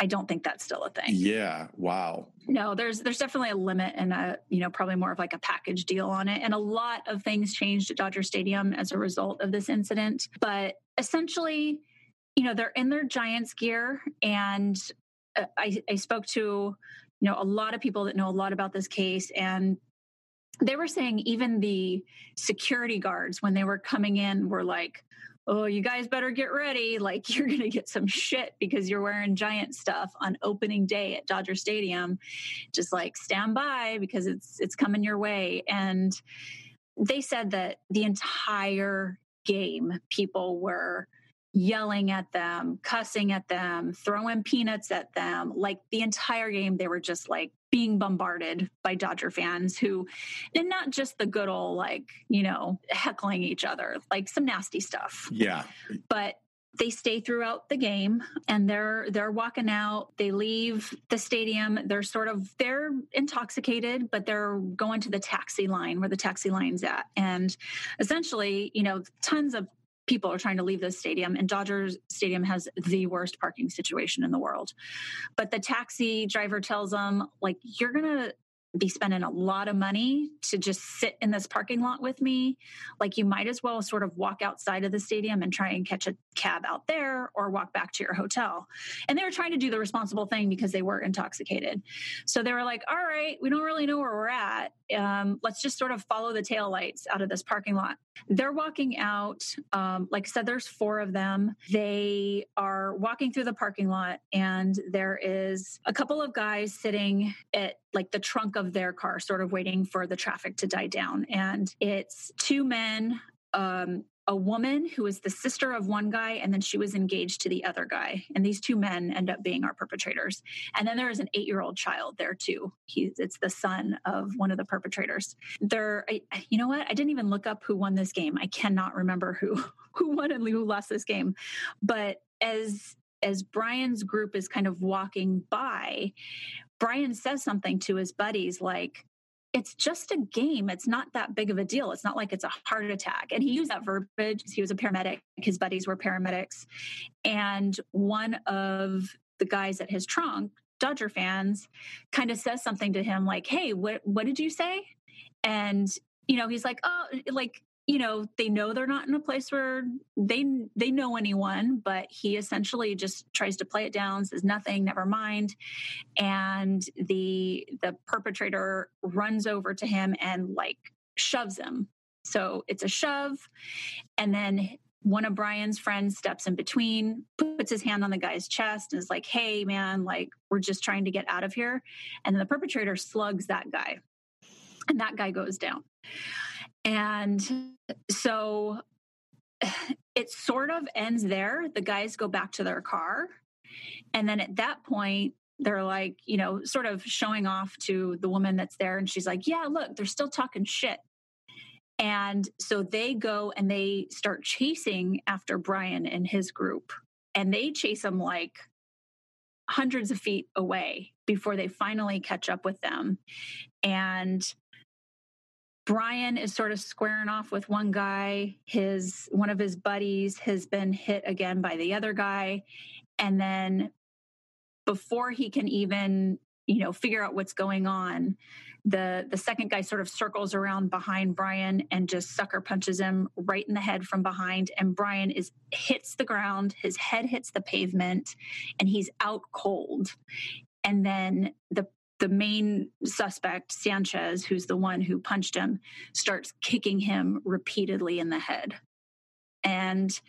I don't think that's still a thing. Yeah. Wow. No, there's there's definitely a limit and a you know probably more of like a package deal on it. And a lot of things changed at Dodger Stadium as a result of this incident. But essentially, you know, they're in their Giants gear, and uh, I, I spoke to you know a lot of people that know a lot about this case and they were saying even the security guards when they were coming in were like oh, you guys better get ready. Like you're going to get some shit because you're wearing giant stuff on opening day at Dodger Stadium. Just like stand by because it's it's coming your way. And they said that the entire game people were yelling at them, cussing at them, throwing peanuts at them. Like the entire game, they were just like being bombarded by Dodger fans who, and not just the good old, like, you know, heckling each other, like some nasty stuff. Yeah. But they stay throughout the game and they're they're walking out they leave the stadium they're sort of they're intoxicated but they're going to the taxi line where the taxi line's at and essentially you know tons of people are trying to leave this stadium and Dodgers Stadium has the worst parking situation in the world. But the taxi driver tells them like you're to be spending a lot of money to just sit in this parking lot with me. Like you might as well sort of walk outside of the stadium and try and catch a cab out there or walk back to your hotel. And they were trying to do the responsible thing because they were intoxicated. So they were like, all right, we don't really know where we're at. Um, let's just sort of follow the tail lights out of this parking lot. They're walking out. Um, like I said, there's four of them. They are walking through the parking lot, and there is a couple of guys sitting at like the trunk of their car, sort of waiting for the traffic to die down. And it's two men, um, a woman who is the sister of one guy, and then she was engaged to the other guy. And these two men end up being our perpetrators. And then there is an eight year old child there too. He's it's the son of one of the perpetrators. There, you know what? I didn't even look up who won this game. I cannot remember who who won and who lost this game. But as as Bryan's group is kind of walking by, Bryan says something to his buddies like, it's just a game. It's not that big of a deal. It's not like it's a heart attack. And he used that verbiage. He was a paramedic. His buddies were paramedics. And one of the guys at his trunk, Dodger fans, kind of says something to him like, Hey, what, what did you say? And, you know, he's like, Oh, like, you know they know they're not in a place where they they know anyone but he essentially just tries to play it down says nothing never mind and the the perpetrator runs over to him and like shoves him so it's a shove and then one of Bryan's friends steps in between, puts his hand on the guy's chest, and is like, hey, man, like, we're just trying to get out of here. And then the perpetrator slugs that guy, and that guy goes down. And so it sort of ends there. The guys go back to their car. And then at that point, they're like, you know, sort of showing off to the woman that's there. And she's like, yeah, look, they're still talking shit. And so they go and they start chasing after Bryan and his group. And they chase him like hundreds of feet away before they finally catch up with them. And Bryan is sort of squaring off with one guy. His one of his buddies has been hit again by the other guy. And then before he can even, you know, figure out what's going on, the the second guy sort of circles around behind Bryan and just sucker punches him right in the head from behind and Bryan is hits the ground his head hits the pavement and he's out cold and then the the main suspect Sanchez who's the one who punched him starts kicking him repeatedly in the head and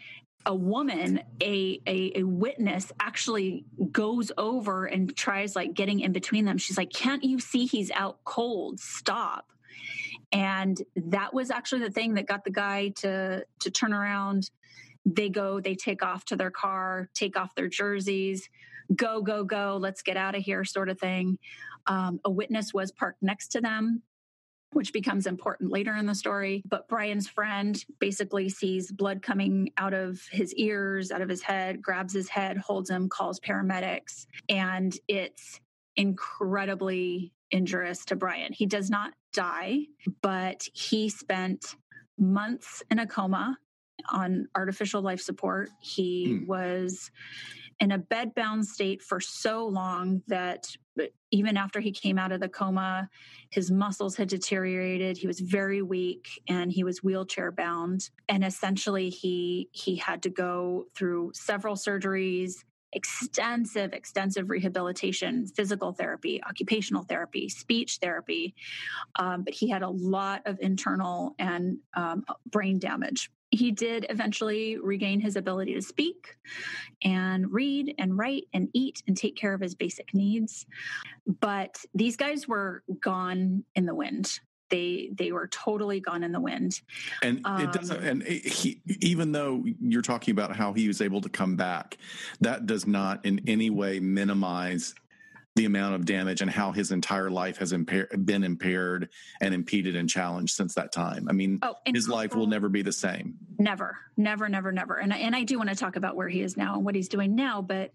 a woman, a, a, a witness, actually goes over and tries like getting in between them. She's like, "Can't you see he's out cold? Stop!" And that was actually the thing that got the guy to to turn around. They go, they take off to their car, take off their jerseys, go, go, go, let's get out of here, sort of thing. Um, a witness was parked next to them which becomes important later in the story. But Bryan's friend basically sees blood coming out of his ears, out of his head, grabs his head, holds him, calls paramedics, and it's incredibly injurious to Bryan. He does not die, but he spent months in a coma on artificial life support. He mm. was in a bedbound state for so long that even after he came out of the coma, his muscles had deteriorated. He was very weak and he was wheelchair bound. And essentially, he he had to go through several surgeries, extensive, extensive rehabilitation, physical therapy, occupational therapy, speech therapy. Um, but he had a lot of internal and um, brain damage he did eventually regain his ability to speak and read and write and eat and take care of his basic needs. But these guys were gone in the wind. They they were totally gone in the wind. And um, it doesn't. And he, even though you're talking about how he was able to come back, that does not in any way minimize the amount of damage and how his entire life has impair, been impaired and impeded and challenged since that time. I mean, oh, his life will never be the same. Never, never, never, never. And and I do want to talk about where he is now and what he's doing now, but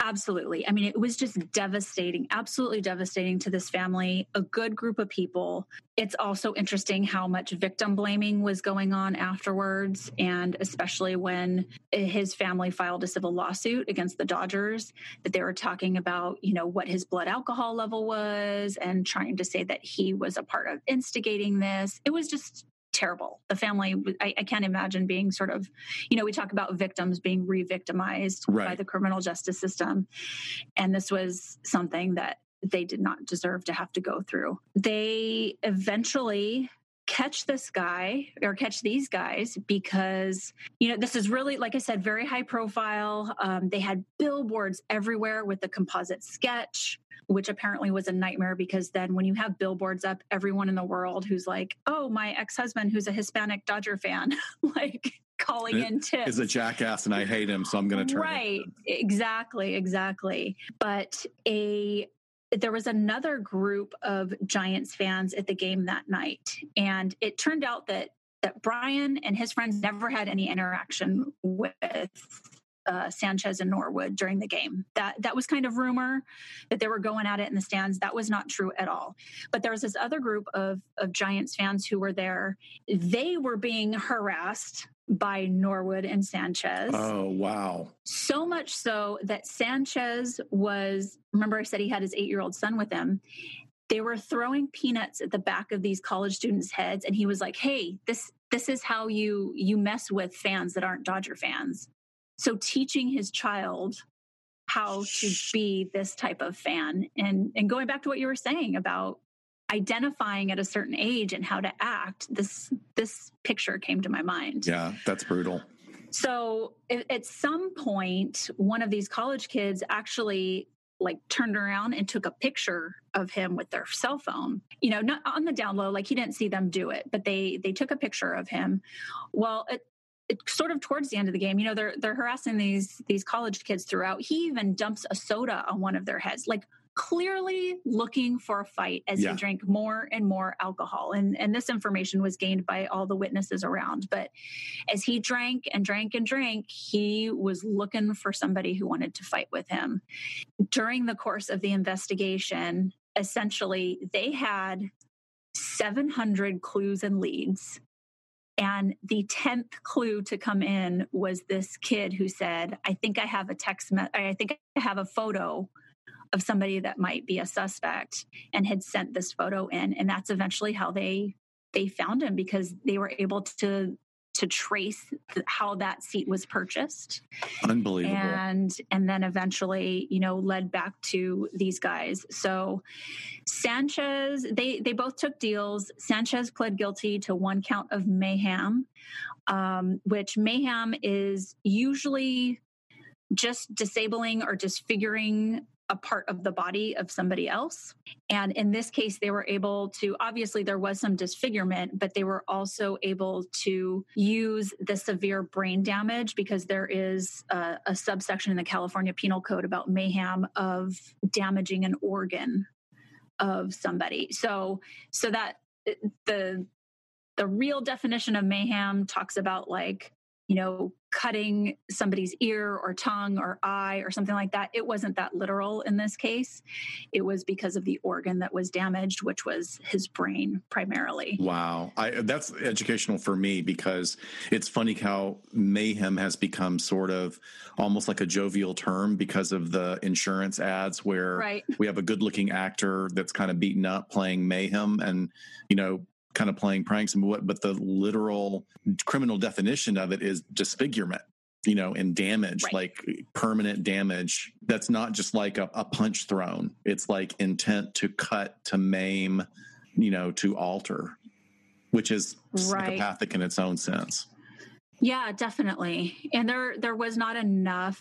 Absolutely. I mean, it was just devastating, absolutely devastating to this family, a good group of people. It's also interesting how much victim blaming was going on afterwards, and especially when his family filed a civil lawsuit against the Dodgers, that they were talking about, you know, what his blood alcohol level was and trying to say that he was a part of instigating this. It was just terrible. The family, I, I, can't imagine being sort of, you know, we talk about victims being re victimized right. by the criminal justice system. And this was something that they did not deserve to have to go through. They eventually catch this guy or catch these guys because you know this is really like i said very high profile um, they had billboards everywhere with the composite sketch which apparently was a nightmare because then when you have billboards up, everyone in the world who's like, oh, my ex husband who's a Hispanic Dodger fan, like calling in tips. Is a jackass and I hate him, so I'm going to turn. Right. Exactly. Exactly. But a there was another group of Giants fans at the game that night, and it turned out that that Bryan and his friends never had any interaction with uh, Sanchez and Norwood during the game. That that was kind of rumor that they were going at it in the stands. That was not true at all. But there was this other group of of Giants fans who were there. They were being harassed by Norwood and Sanchez. Oh, wow. So much so that Sanchez was, remember, I said he had his eight year old son with him. They were throwing peanuts at the back of these college students' heads, and he was like, "Hey, this this is how you you mess with fans that aren't Dodger fans." So teaching his child how to be this type of fan and and going back to what you were saying about identifying at a certain age and how to act, this this picture came to my mind. Yeah, that's brutal. So at some point, one of these college kids actually like turned around and took a picture of him with their cell phone you know not on the down low like he didn't see them do it but they they took a picture of him well it sort of towards the end of the game you know they're they're harassing these these college kids throughout he even dumps a soda on one of their heads like clearly looking for a fight as yeah. he drank more and more alcohol. And, and this information was gained by all the witnesses around. But as he drank and drank and drank, he was looking for somebody who wanted to fight with him. During the course of the investigation, essentially, they had 700 clues and leads. And the 10th clue to come in was this kid who said, I think I have a text, me- I think I have a photo of somebody that might be a suspect and had sent this photo in. And that's eventually how they they found him because they were able to to trace how that seat was purchased. Unbelievable. And and then eventually you know led back to these guys. So sanchez they they both took deals. Sanchez pled guilty to one count of mayhem um, which mayhem is usually just disabling or disfiguring a part of the body of somebody else. And in this case, they were able to, obviously, there was some disfigurement, but they were also able to use the severe brain damage because there is a, a subsection in the California Penal Code about mayhem of damaging an organ of somebody. So, so that the the real definition of mayhem talks about like you know, cutting somebody's ear or tongue or eye or something like that. It wasn't that literal in this case. It was because of the organ that was damaged, which was his brain primarily. Wow. I, that's educational for me because it's funny how mayhem has become sort of almost like a jovial term because of the insurance ads where right. we have a good looking actor that's kind of beaten up playing mayhem and, you know, kind of playing pranks and what, but the literal criminal definition of it is disfigurement you know, and damage, right. like permanent damage. That's not just like a, a, punch thrown. It's like intent to cut, to maim, you know, to alter, which is right. psychopathic in its own sense. Yeah, definitely. And there there was not enough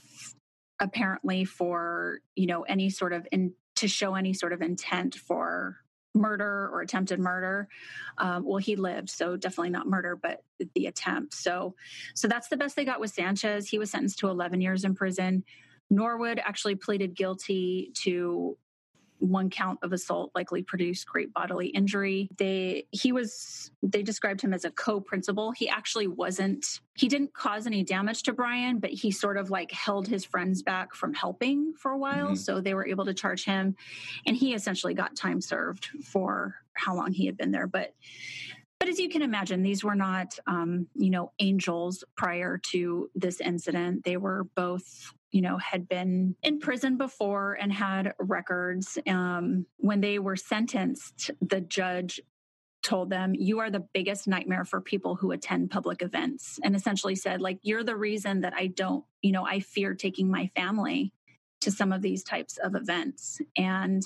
apparently for, you know, any sort of in to show any sort of intent for murder or attempted murder. Um, well, he lived, so definitely not murder, but the attempt. So, so that's the best they got with Sanchez. He was sentenced to 11 years in prison. Norwood actually pleaded guilty to one count of assault likely produced great bodily injury. They he was they described him as a co-principal. He actually wasn't he didn't cause any damage to Bryan, but he sort of like held his friends back from helping for a while. Mm-hmm. So they were able to charge him and he essentially got time served for how long he had been there. But but as you can imagine, these were not, um, you know, angels prior to this incident. They were both you know, had been in prison before and had records. Um, when they were sentenced, the judge told them, You are the biggest nightmare for people who attend public events, and essentially said, like, you're the reason that I don't, you know, I fear taking my family to some of these types of events. And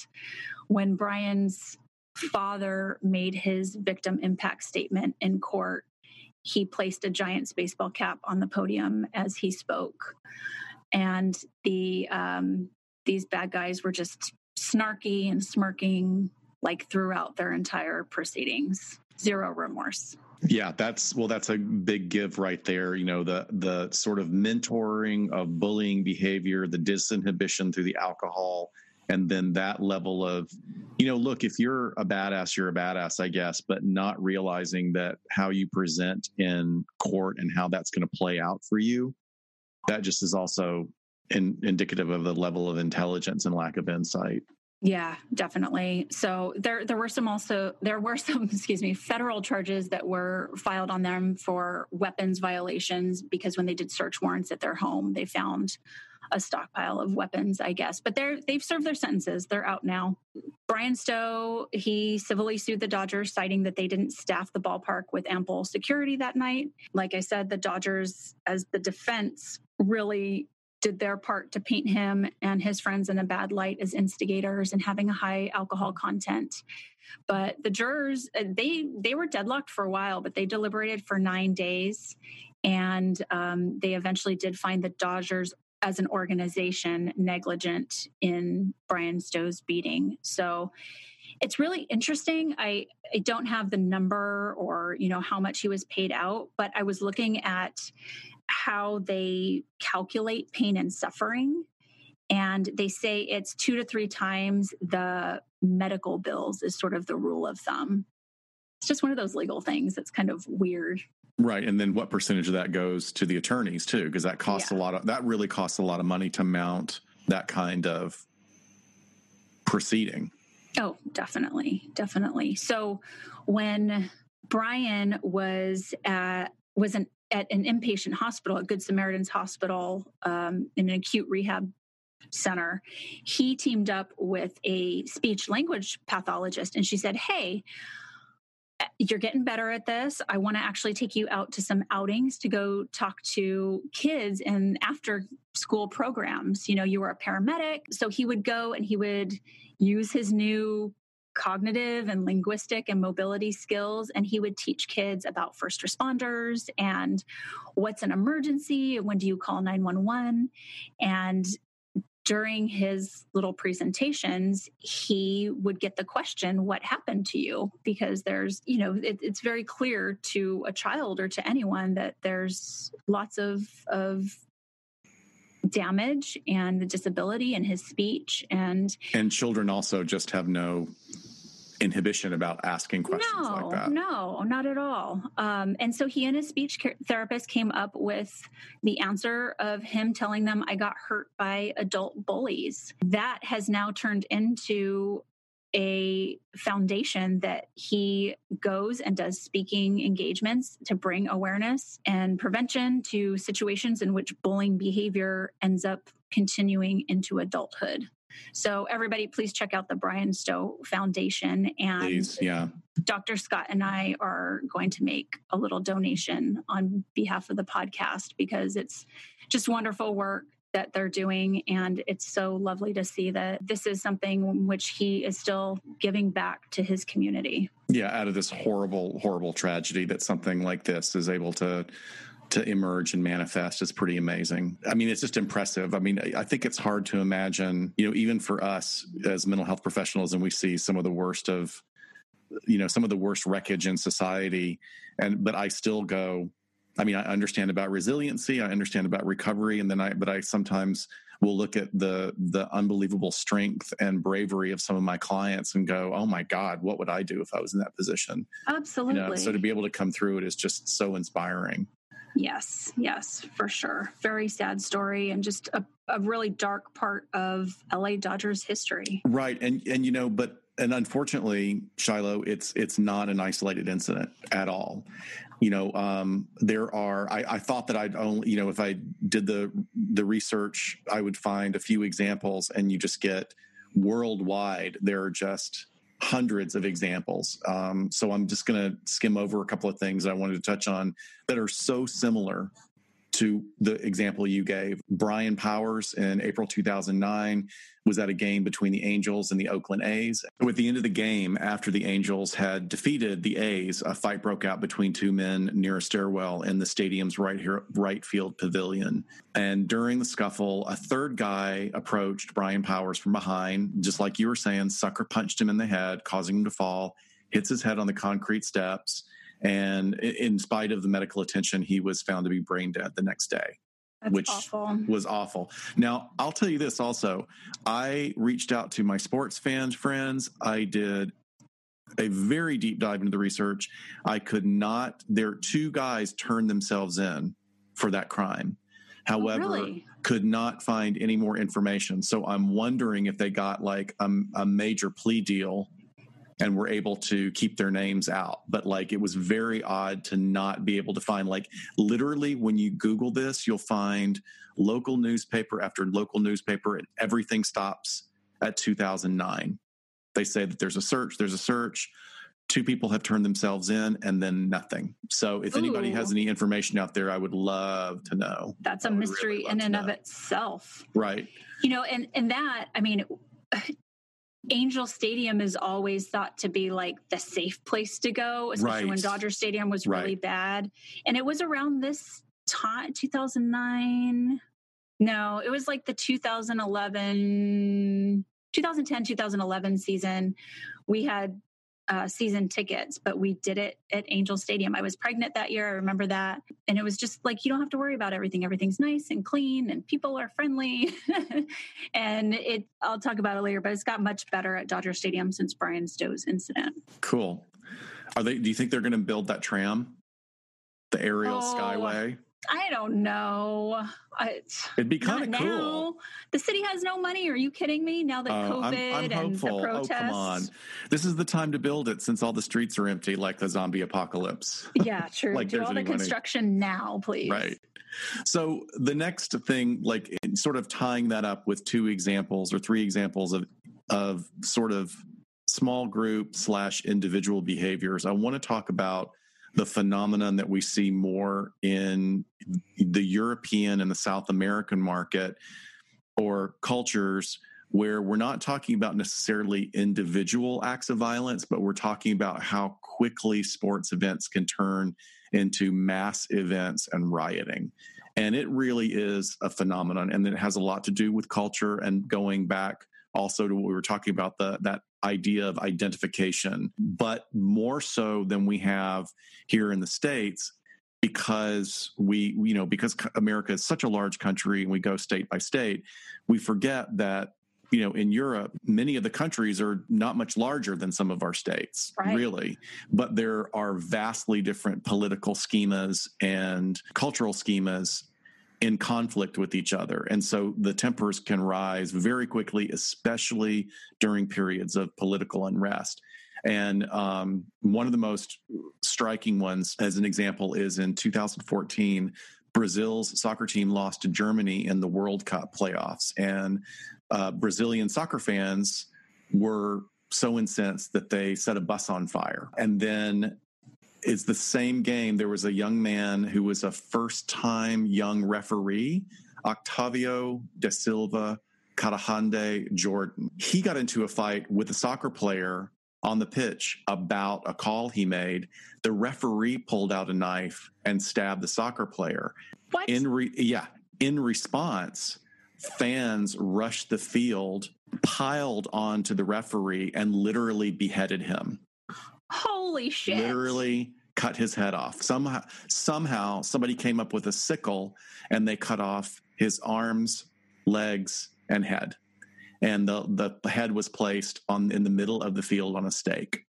when Brian's father made his victim impact statement in court, he placed a Giants baseball cap on the podium as he spoke and the um, these bad guys were just snarky and smirking like throughout their entire proceedings. Zero remorse. Yeah that's well that's a big give right there you know the the sort of mentoring of bullying behavior the disinhibition through the alcohol and then that level of you know look if you're a badass you're a badass i guess but not realizing that how you present in court and how that's going to play out for you that just is also in, indicative of the level of intelligence and lack of insight. Yeah, definitely. So there there were some also there were some excuse me federal charges that were filed on them for weapons violations because when they did search warrants at their home they found a stockpile of weapons, I guess. But they're they've served their sentences. They're out now. Bryan Stow, he civilly sued the Dodgers, citing that they didn't staff the ballpark with ample security that night. Like I said, the Dodgers, as the defense, really did their part to paint him and his friends in a bad light as instigators and having a high alcohol content. But the jurors, uh, they they were deadlocked for a while, but they deliberated for nine days, and um, they eventually did find the Dodgers as an organization negligent in Bryan Stow's beating. So it's really interesting. I, I don't have the number or you know how much he was paid out, but I was looking at how they calculate pain and suffering. And they say it's two to three times the medical bills, is sort of the rule of thumb. It's just one of those legal things that's kind of weird. Right. And then what percentage of that goes to the attorneys, too? Because that costs yeah. a lot of, that really costs a lot of money to mount that kind of proceeding. Oh, definitely. Definitely. So when Bryan was at, was an at an inpatient hospital at Good Samaritan's Hospital um, in an acute rehab center, he teamed up with a speech language pathologist and she said, Hey, you're getting better at this. I want to actually take you out to some outings to go talk to kids in after school programs. You know, you were a paramedic. So he would go and he would use his new cognitive and linguistic and mobility skills. And he would teach kids about first responders and what's an emergency and when do you call 911. And during his little presentations, he would get the question, What happened to you? Because there's, you know, it, it's very clear to a child or to anyone that there's lots of, of damage and the disability in his speech and and children also just have no inhibition about asking questions no, like that. No, not at all. Um, and so he and his speech therapist came up with the answer of him telling them, I got hurt by adult bullies. That has now turned into a foundation that he goes and does speaking engagements to bring awareness and prevention to situations in which bullying behavior ends up continuing into adulthood. So everybody, please check out the Bryan Stow Foundation. And please, yeah. Dr. Scott and I are going to make a little donation on behalf of the podcast because it's just wonderful work that they're doing. And it's so lovely to see that this is something which he is still giving back to his community. Yeah, out of this horrible, horrible tragedy that something like this is able to to emerge and manifest is pretty amazing. I mean, it's just impressive. I mean, I think it's hard to imagine, you know, even for us as mental health professionals, and we see some of the worst of, you know, some of the worst wreckage in society. And, but I still go, I mean, I understand about resiliency, I understand about recovery, and then I, but I sometimes will look at the the unbelievable strength and bravery of some of my clients and go, "Oh my God, what would I do if I was in that position?" Absolutely. You know, so to be able to come through it is just so inspiring. Yes, yes, for sure. Very sad story and just a, a really dark part of LA Dodgers history. Right. And and you know, but and unfortunately, Shiloh, it's it's not an isolated incident at all. You know, um, there are. I, I thought that I'd only, you know, if I did the the research, I would find a few examples, and you just get worldwide. There are just hundreds of examples. Um, so I'm just going to skim over a couple of things I wanted to touch on that are so similar to the example you gave. Brian Powers in April 2009 was at a game between the Angels and the Oakland A's. With the end of the game, after the Angels had defeated the A's, a fight broke out between two men near a stairwell in the stadium's right here, right field pavilion. And during the scuffle, a third guy approached Brian Powers from behind, just like you were saying, sucker punched him in the head, causing him to fall, hits his head on the concrete steps and in spite of the medical attention, he was found to be brain dead the next day. That's which awful. was awful. Now, I'll tell you this also. I reached out to my sports fans friends. I did a very deep dive into the research. I could not, there two guys turned themselves in for that crime. However, oh, really? could not find any more information. So I'm wondering if they got like a, a major plea deal and were able to keep their names out. But like it was very odd to not be able to find like literally when you Google this, you'll find local newspaper after local newspaper and everything stops at 2009. They say that there's a search, there's a search. two people have turned themselves in and then nothing. So if anybody has any information out there, I would love to know. That's a would really mystery in and of itself. Right. You know, and and that, I mean, Angel Stadium is always thought to be like the safe place to go, especially when Dodger Stadium was really Right. bad. And it was around this time, 2009. No, it was like the 2011, 2010, 2011 season. We had uh, season tickets, but we did it at Angel Stadium. I was pregnant that year. I remember that. And it was just like, you don't have to worry about everything. Everything's nice and clean and people are friendly. and it, I'll talk about it later, but it's got much better at Dodger Stadium since Bryan Stow's incident. Cool. Are they? Do you think they're going to build that tram, the aerial Oh, skyway? I don't know. I, It'd be kind of cool. now. The city has no money. Are you kidding me? Now that Oh, COVID I'm, I'm and the protests. Oh, come on. This is the time to build it since all the streets are empty, like the zombie apocalypse. Yeah, true. Like Do all the money. construction now, please. Right. So the next thing, like sort of tying that up with two examples or three examples of of sort of small group slash individual behaviors, I want to talk about the phenomenon that we see more in the European and the South American market or cultures where we're not talking about necessarily individual acts of violence, but we're talking about how quickly sports events can turn into mass events and rioting. And it really is a phenomenon. And it has a lot to do with culture and going back also to what we were talking about the that idea of identification, but more so than we have here in the States because we you know because America is such a large country and we go state by state, we forget that you know in Europe many of the countries are not much larger than some of our states Right. really but there are vastly different political schemas and cultural schemas in conflict with each other. And so the tempers can rise very quickly especially during periods of political unrest. And um, one of the most striking ones as an example is in 2014 brazil's soccer team lost to germany in the world cup playoffs. And uh, brazilian soccer fans were so incensed that they set a bus on fire. And then it's the same game. There was a young man who was a first time young referee, Octavio da Silva Carahande Jordan. He got into a fight with a soccer player on the pitch about a call he made. The referee pulled out a knife and stabbed the soccer player. What? In re- yeah, in response, fans rushed the field, piled onto the referee, and literally beheaded him Holy shit. literally cut his head off. Somehow, somehow, somebody came up with a sickle and they cut off his arms, legs, and head. And the the head was placed on in the middle of the field on a stake.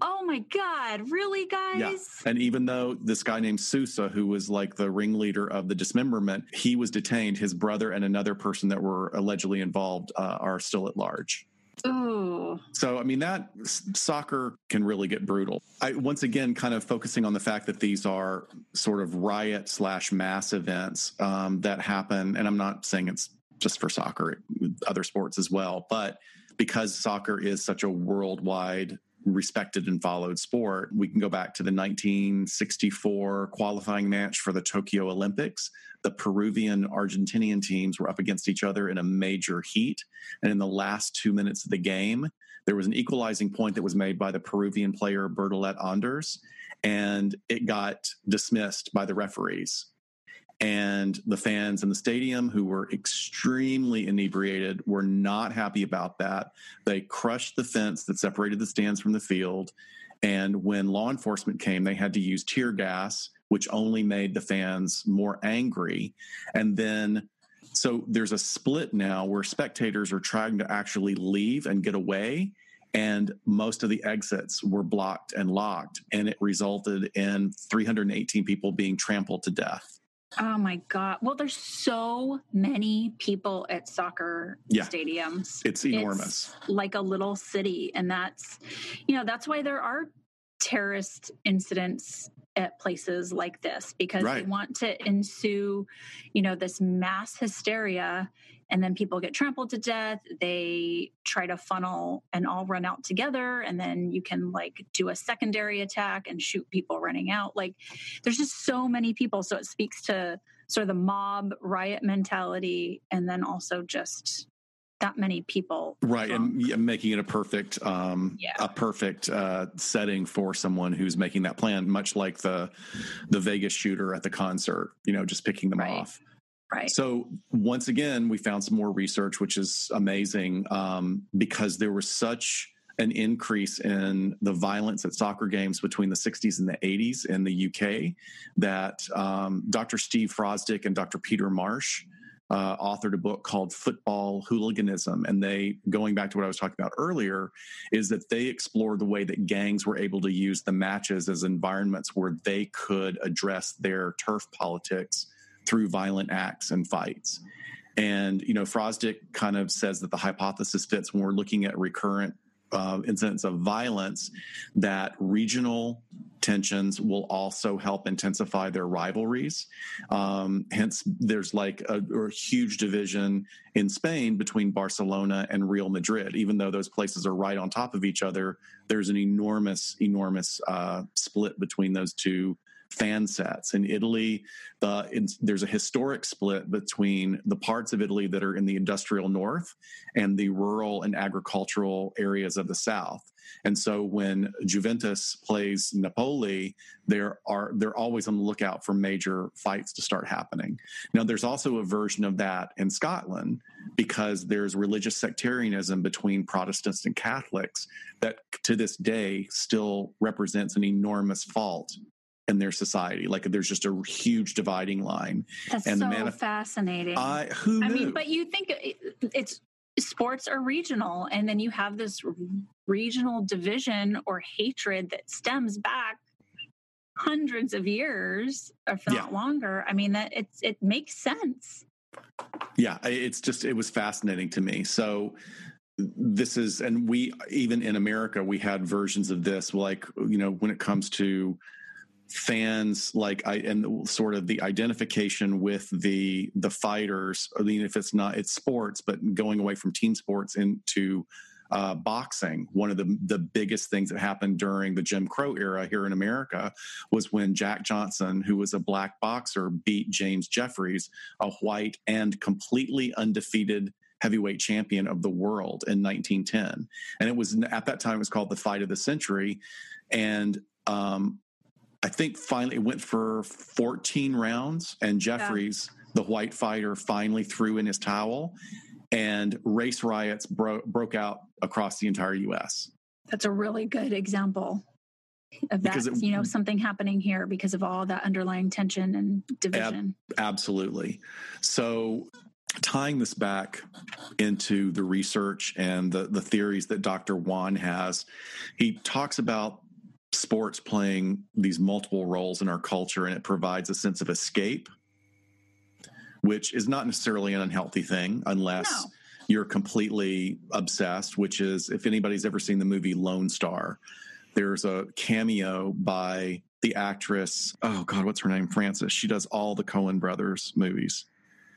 Oh my God. Really, guys? Yeah. And even though this guy named Sousa, who was like the ringleader of the dismemberment, he was detained. His brother and another person that were allegedly involved uh, are still at large. Ooh. So, I mean, that soccer can really get brutal. I once again kind of focusing on the fact that these are sort of riot slash mass events um, that happen, and I'm not saying it's just for soccer, other sports as well, but because soccer is such a worldwide respected and followed sport, we can go back to the 1964 qualifying match for the Tokyo Olympics. The Peruvian Argentinian teams were up against each other in a major heat. And in the last two minutes of the game, there was an equalizing point that was made by the Peruvian player Bertolet Anders, and it got dismissed by the referees. And the fans in the stadium, who were extremely inebriated, were not happy about that. They crushed the fence that separated the stands from the field. And when law enforcement came, they had to use tear gas, which only made the fans more angry. And then so there's a split now where spectators are trying to actually leave and get away. And most of the exits were blocked and locked. And it resulted in 318 people being trampled to death. Oh my God. Well, there's so many people at soccer Yeah. stadiums. It's enormous. It's like a little city. And that's, you know, that's why there are terrorist incidents at places like this because they want to ensue, you know, this mass hysteria and then people get trampled to death. They try to funnel and all run out together, and then you can like do a secondary attack and shoot people running out. Like there's just so many people. So it speaks to sort of the mob riot mentality, and then also just that many people right and making it a perfect um yeah. a perfect uh setting for someone who's making that plan much like the the vegas shooter at the concert you know just picking them right. off right so once again we found some more research which is amazing um because there was such an increase in the violence at soccer games between the 60s and the 80s in the UK that um, Dr. Steve Fosdick and Dr. Peter Marsh uh, authored a book called Football Hooliganism. And they, going back to what I was talking about earlier, is that they explored the way that gangs were able to use the matches as environments where they could address their turf politics through violent acts and fights. And, you know, Fosdick kind of says that the hypothesis fits when we're looking at recurrent uh, incidents of violence that regional tensions will also help intensify their rivalries. Um, hence, there's like a, a, huge division in Spain between Barcelona and Real Madrid. Even though those places are right on top of each other, there's an enormous, enormous uh, split between those two fan sets. In Italy, the, there's a historic split between the parts of Italy that are in the industrial north and the rural and agricultural areas of the south. And so when Juventus plays Napoli, there are they're always on the lookout for major fights to start happening. Now there's also a version of that in Scotland because there's religious sectarianism between Protestants and Catholics that to this day still represents an enormous fault in their society. Like there's just a huge dividing line. That's and so manif- fascinating. I who knew? I mean, but you think it's sports are regional, and then you have this regional division or hatred that stems back hundreds of years, if not yeah. longer. I mean, that it's it makes sense. Yeah, it's just it was fascinating to me. So this is and we even in america we had versions of this like you know when it comes to fans like I and sort of the identification with the the fighters. I mean, if it's not it's sports, but going away from team sports into uh, boxing. One of the the biggest things that happened during the Jim Crow era here in America was when Jack Johnson, who was a black boxer, beat James Jeffries, a white and completely undefeated heavyweight champion of the world in 1910. And it was at that time it was called the fight of the century. And um, I think finally it went for 14 rounds, and Jeffries, yeah. the white fighter, finally threw in his towel, and race riots bro- broke out across the entire U.S. That's a really good example of that. It, you know, something happening here because of all that underlying tension and division. Ab- absolutely. So tying this back into the research and the, the theories that Dr. Wann has, he talks about sports playing these multiple roles in our culture and it provides a sense of escape which is not necessarily an unhealthy thing unless no. you're completely obsessed which is if anybody's ever seen the movie lone star there's a cameo by the actress oh god what's her name frances she does all the coen brothers movies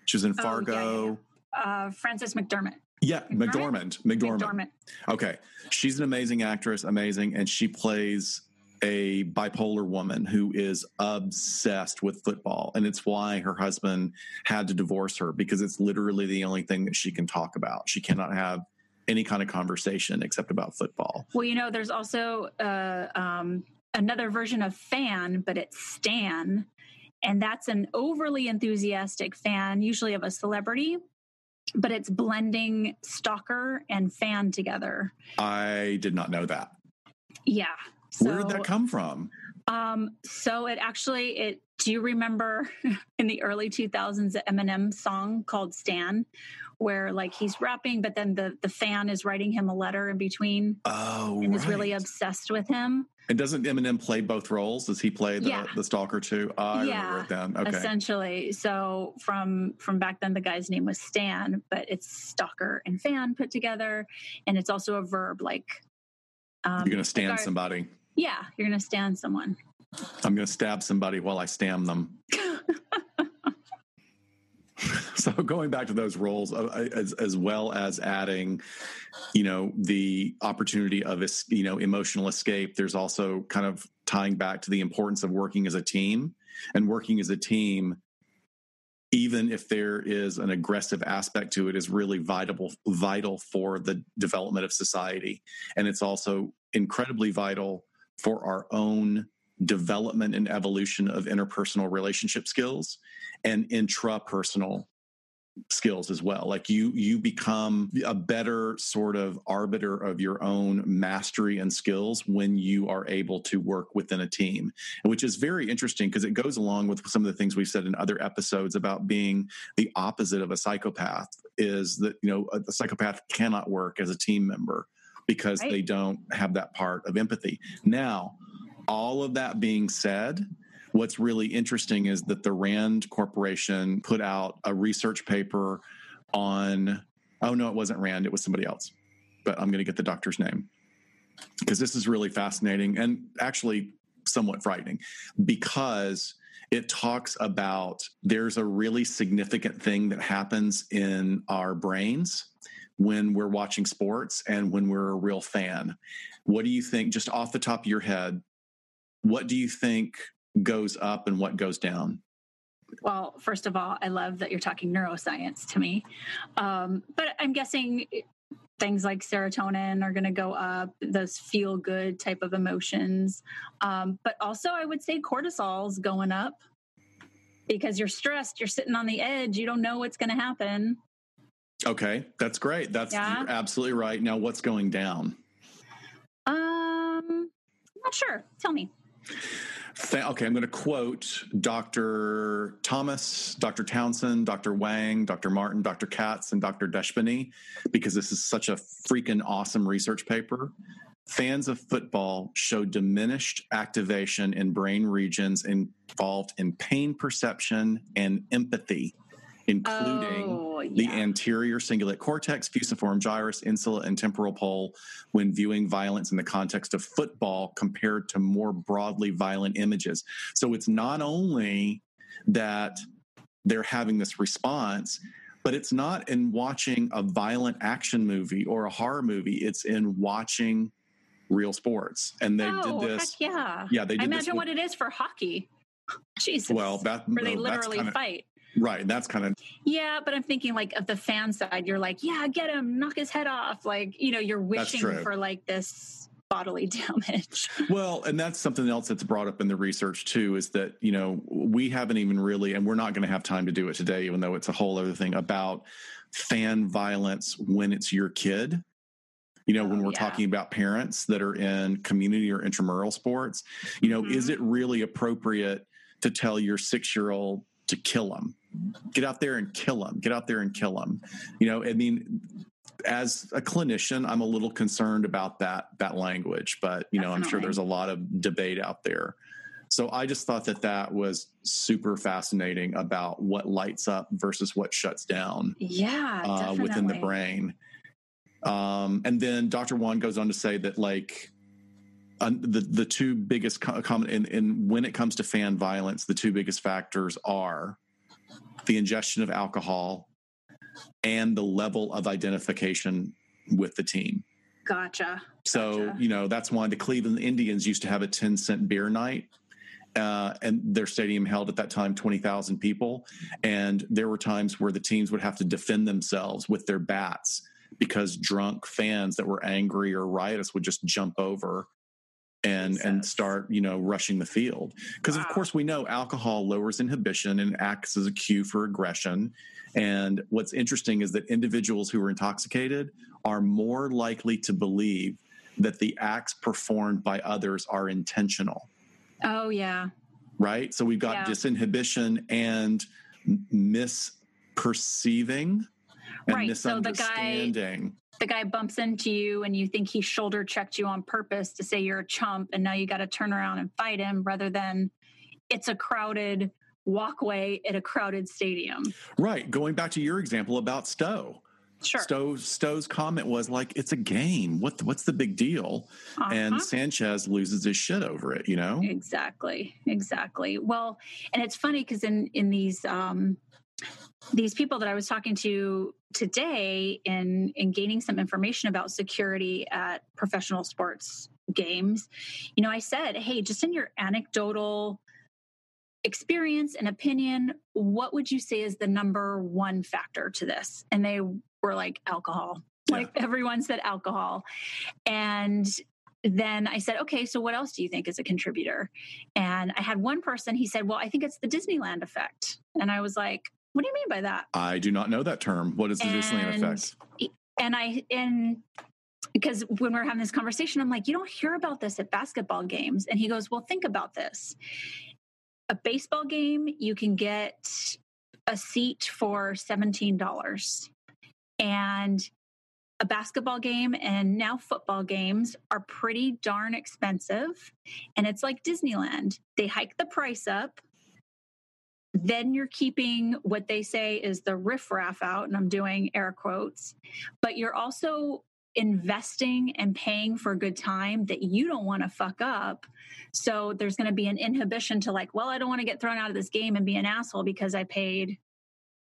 she was in fargo oh, yeah, yeah. Uh, frances mcdormand yeah, McDormand. McDormand. McDormand. Okay. She's an amazing actress, amazing, and she plays a bipolar woman who is obsessed with football. And it's why her husband had to divorce her because it's literally the only thing that she can talk about. She cannot have any kind of conversation except about football. Well, you know, there's also uh, um, another version of fan, but it's Stan. And that's an overly enthusiastic fan, usually of a celebrity, but it's blending stalker and fan together. I did not know that. Yeah. So, Where did that come from? Um, so it actually it do you remember in the early 2000s the Eminem song called Stan where like he's rapping but then the the fan is writing him a letter in between oh, and right. is really obsessed with him. And doesn't Eminem play both roles? Does he play the, yeah. the stalker too? Oh, I yeah, remember it then. Okay. Essentially. So from from back then the guy's name was Stan, but it's stalker and fan put together. And it's also a verb like um, You're gonna stand somebody. Yeah, you're going to stand someone. I'm going to stab somebody while I stam them. so going back to those roles uh, as, as well as adding you know the opportunity of you know emotional escape there's also kind of tying back to the importance of working as a team and working as a team even if there is an aggressive aspect to it is really vital vital for the development of society and it's also incredibly vital for our own development and evolution of interpersonal relationship skills and intrapersonal skills as well. Like you you become a better sort of arbiter of your own mastery and skills when you are able to work within a team which is very interesting because it goes along with some of the things we've said in other episodes about being the opposite of a psychopath is that you know a, psychopath cannot work as a team member because right. they don't have that part of empathy now all of that being said What's really interesting is that the Rand Corporation put out a research paper on, oh no, it wasn't Rand, it was somebody else, but I'm going to get the doctor's name because this is really fascinating and actually somewhat frightening because it talks about there's a really significant thing that happens in our brains when we're watching sports and when we're a real fan. What do you think, just off the top of your head, what do you think goes up and what goes down? Well, first of all, I love that you're talking neuroscience to me. Um, but I'm guessing things like serotonin are going to go up, those feel good type of emotions. Um, but also, I would say cortisol's going up because you're stressed, you're sitting on the edge, you don't know what's going to happen. Okay, that's great. That's yeah. absolutely right. Now, what's going down? Um, not sure. Tell me okay, I'm going to quote Dr. Thomas, Dr. Townsend, Dr. Wang, Dr. Martin, Dr. Katz, and Dr. Deshpande because this is such a freaking awesome research paper. Fans of football show diminished activation in brain regions involved in pain perception and empathy including oh, yeah. the anterior cingulate cortex, fusiform gyrus, insula, and temporal pole when viewing violence in the context of football compared to more broadly violent images. So it's not only that they're having this response, but it's not in watching a violent action movie or a horror movie, it's in watching real sports. And they oh, did this. yeah. Yeah, they did I imagine what it is for hockey. Jesus. Well, that, where they literally kinda, fight. Right. That's kind of. Yeah, but I'm thinking like of the fan side, you're like, yeah, get him, knock his head off. Like, you know, you're wishing for like this bodily damage. Well, and that's something else that's brought up in the research too is that, you know, we haven't even really, and we're not going to have time to do it today, even though it's a whole other thing about fan violence when it's your kid. You know, oh, when we're yeah. talking about parents that are in community or intramural sports, you know, mm-hmm. is it really appropriate to tell your six year old to kill them? Get out there and kill them get out there and kill them you know i mean as a clinician i'm a little concerned about that that language but you know Definitely. i'm sure there's a lot of debate out there. So i just thought that that was super fascinating about what lights up versus what shuts down yeah uh, within the brain. Um, and then dr Wann goes on to say that like uh, the the two biggest common in, in when it comes to fan violence the two biggest factors are the ingestion of alcohol, and the level of identification with the team. Gotcha. So, gotcha. you know, that's why the Cleveland Indians used to have a 10 cent beer night. Uh, and their stadium held at that time 20,000 people. And there were times where the teams would have to defend themselves with their bats because drunk fans that were angry or riotous would just jump over and and start you know rushing the field. Because wow. of course we know alcohol lowers inhibition and acts as a cue for aggression. And what's interesting is that individuals who are intoxicated are more likely to believe that the acts performed by others are intentional. Oh yeah. Right? So we've got yeah. disinhibition and misperceiving and right. misunderstanding so the guy the guy bumps into you and you think he shoulder checked you on purpose to say you're a chump and now you got to turn around and fight him rather than it's a crowded walkway at a crowded stadium. Right. Going back to your example about Stow. Sure. Stow, Stow's comment was like, "It's a game. What what's the big deal?" Uh-huh. And Sanchez loses his shit over it. You know. Exactly. Exactly. Well, and it's funny because in in these um, these people that I was talking to today in in gaining some information about security at professional sports games, you know, I said, "Hey, just in your anecdotal experience and opinion, what would you say is the number one factor to this?" And they were like alcohol. Yeah. Like everyone said alcohol. And then I said, okay, so what else do you think is a contributor? And I had one person, he said, well, I think it's the Disneyland effect. And I was like, what do you mean by that? I do not know that term. What is the and, Disneyland effect? And I, and because when we we're having this conversation, I'm like, you don't hear about this at basketball games. And he goes, well, think about this. A baseball game, you can get a seat for $17. And a basketball game and now football games are pretty darn expensive. And it's like Disneyland. They hike the price up. Then you're keeping what they say is the riffraff out, and I'm doing air quotes, but you're also investing and paying for a good time that you don't want to fuck up. So there's going to be an inhibition to like, well, I don't want to get thrown out of this game and be an asshole because I paid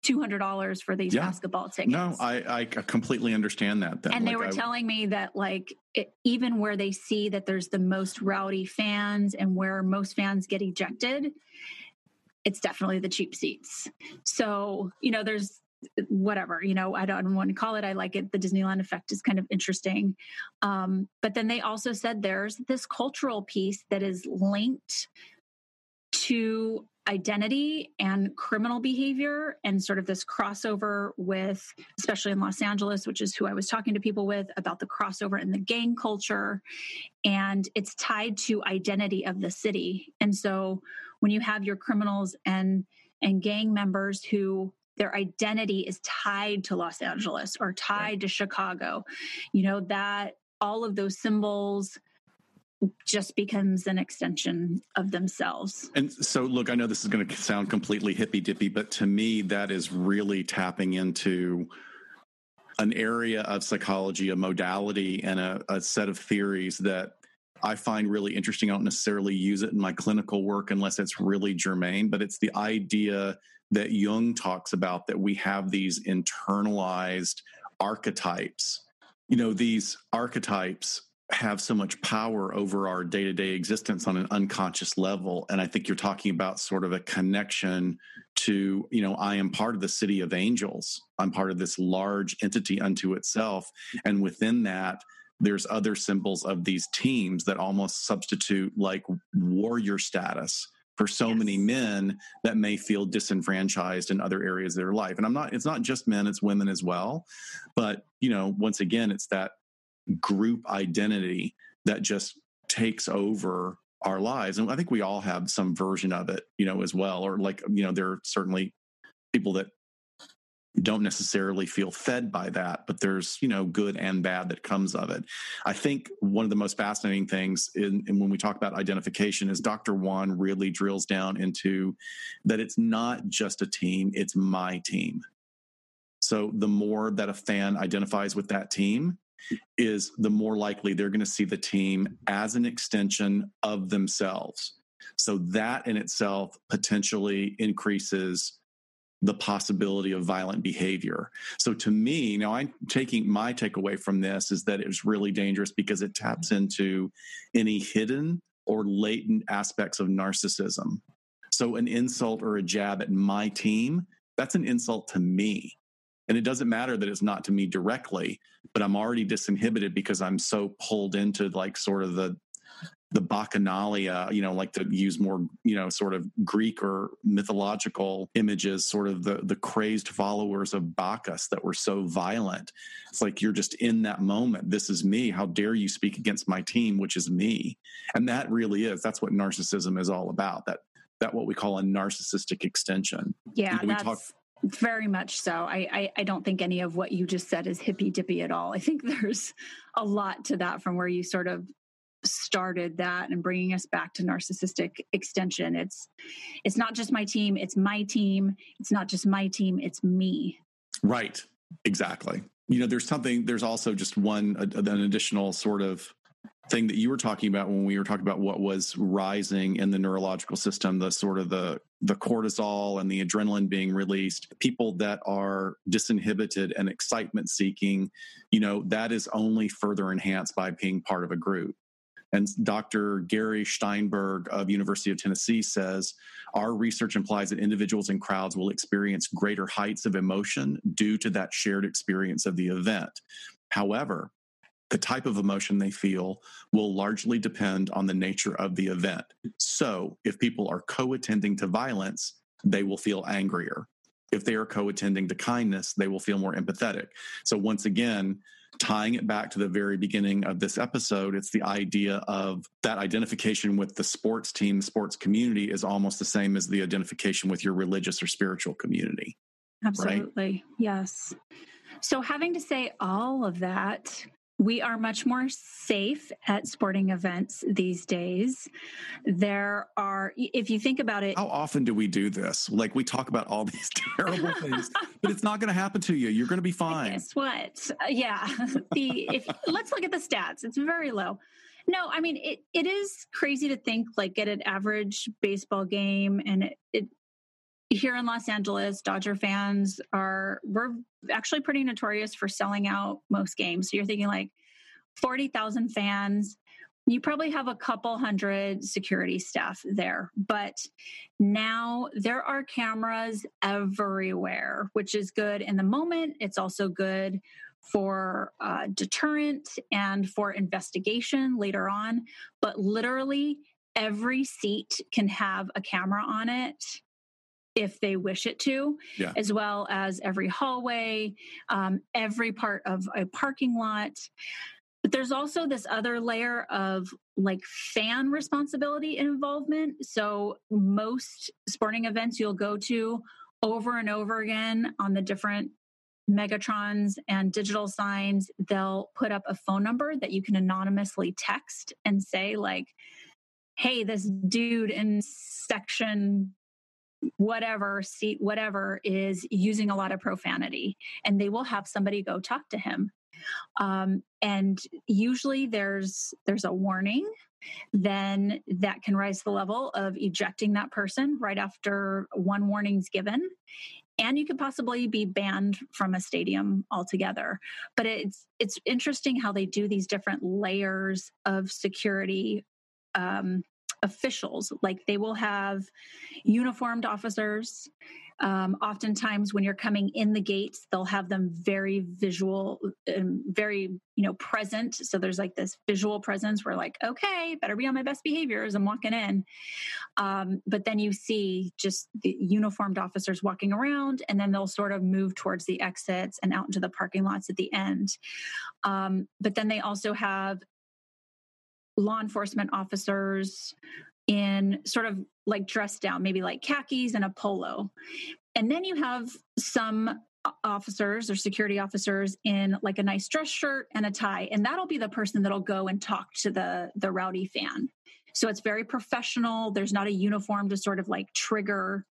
two hundred dollars for these yeah. basketball tickets. No, I, I completely understand that. Then. And like, they were I, telling me that like it, even where they see that there's the most rowdy fans and where most fans get ejected, it's definitely the cheap seats. So you know, there's whatever you know i don't want to call it i like it the disneyland effect is kind of interesting. Um, but then they also said there's this cultural piece that is linked to identity and criminal behavior and sort of this crossover with especially in Los Angeles which is who I was talking to people with about the crossover in the gang culture. And it's tied to identity of the city. And so when you have your criminals and and gang members who their identity is tied to Los Angeles or tied right. to Chicago you know that all of those symbols just becomes an extension of themselves. And so, look, I know this is going to sound completely hippy dippy, but to me, that is really tapping into an area of psychology, a modality, and a, a set of theories that I find really interesting. I don't necessarily use it in my clinical work unless it's really germane, but it's the idea that Jung talks about that we have these internalized archetypes. You know, these archetypes have so much power over our day to day existence on an unconscious level. And I think you're talking about sort of a connection to, you know, I am part of the city of angels. I'm part of this large entity unto itself. And within that, there's other symbols of these teams that almost substitute like warrior status for so yes. many men that may feel disenfranchised in other areas of their life. And I'm not, it's not just men, it's women as well. But, you know, once again, it's that group identity that just takes over our lives and i think we all have some version of it you know as well or like you know there are certainly people that don't necessarily feel fed by that but there's you know good and bad that comes of it i think one of the most fascinating things in, in when we talk about identification is dr Wann really drills down into that it's not just a team it's my team so the more that a fan identifies with that team is the more likely they're going to see the team as an extension of themselves. So that in itself potentially increases the possibility of violent behavior. So to me, now I'm taking my takeaway from this is that it was really dangerous because it taps mm-hmm. into any hidden or latent aspects of narcissism. So an insult or a jab at my team, that's an insult to me. And it doesn't matter that it's not to me directly, but I'm already disinhibited because I'm so pulled into like sort of the the bacchanalia, you know, like to use more, you know, sort of Greek or mythological images, sort of the the crazed followers of Bacchus that were so violent. It's like you're just in that moment. This is me. How dare you speak against my team, which is me? And that really is. That's what narcissism is all about. That that what we call a narcissistic extension. Yeah, you know, we talk very much so. I, I, I don't think any of what you just said is hippy dippy at all. I think there's a lot to that from where you sort of started that and bringing us back to narcissistic extension. It's it's not just my team. It's my team. It's not just my team. It's me. Right. Exactly. You know, there's something. There's also just one an additional sort of thing that you were talking about when we were talking about what was rising in the neurological system, the sort of the the cortisol and the adrenaline being released, people that are disinhibited and excitement seeking, you know, that is only further enhanced by being part of a group. And Dr. Garriy Shteynberg of University of Tennessee says our research implies that individuals and crowds will experience greater heights of emotion due to that shared experience of the event. However, the type of emotion they feel will largely depend on the nature of the event. So, if people are co attending to violence, they will feel angrier. If they are co attending to kindness, they will feel more empathetic. So, once again, tying it back to the very beginning of this episode, it's the idea of that identification with the sports team, sports community is almost the same as the identification with your religious or spiritual community. Absolutely. Right? Yes. So, having to say all of that, we are much more safe at sporting events these days. There are, if you think about it. How often do we do this? Like we talk about all these terrible things, but it's not going to happen to you. You're going to be fine. Guess what? Uh, yeah. the if let's look at the stats. It's very low. No, I mean it. It is crazy to think like at an average baseball game, and it, it here in Los Angeles, Dodger fans are we're actually pretty notorious for selling out most games. So you're thinking like 40,000 fans, you probably have a couple hundred security staff there, but now there are cameras everywhere, which is good in the moment. It's also good for uh, deterrent and for investigation later on. But literally, every seat can have a camera on it if they wish it to, yeah. as well as every hallway, um, every part of a parking lot. But there's also this other layer of like fan responsibility and involvement. So, most sporting events you'll go to over and over again on the different Megatrons and digital signs, they'll put up a phone number that you can anonymously text and say, like, hey, this dude in section whatever seat whatever is using a lot of profanity and they will have somebody go talk to him. Um, and usually there's there's a warning then that can rise the level of ejecting that person right after one warning's given and you could possibly be banned from a stadium altogether. But it's it's interesting how they do these different layers of security um, officials. Like they will have uniformed officers. Um, oftentimes, when you're coming in the gates, they'll have them very visual and very, you know, present. So there's like this visual presence where, like, okay, better be on my best behavior as I'm walking in. Um, but then you see just the uniformed officers walking around, and then they'll sort of move towards the exits and out into the parking lots at the end. Um, but then they also have law enforcement officers in sort of like dressed down, maybe like khakis and a polo. And then you have some officers or security officers in like a nice dress shirt and a tie and that'll be the person that'll go and talk to the the rowdy fan. So it's very professional. There's not a uniform to sort of like trigger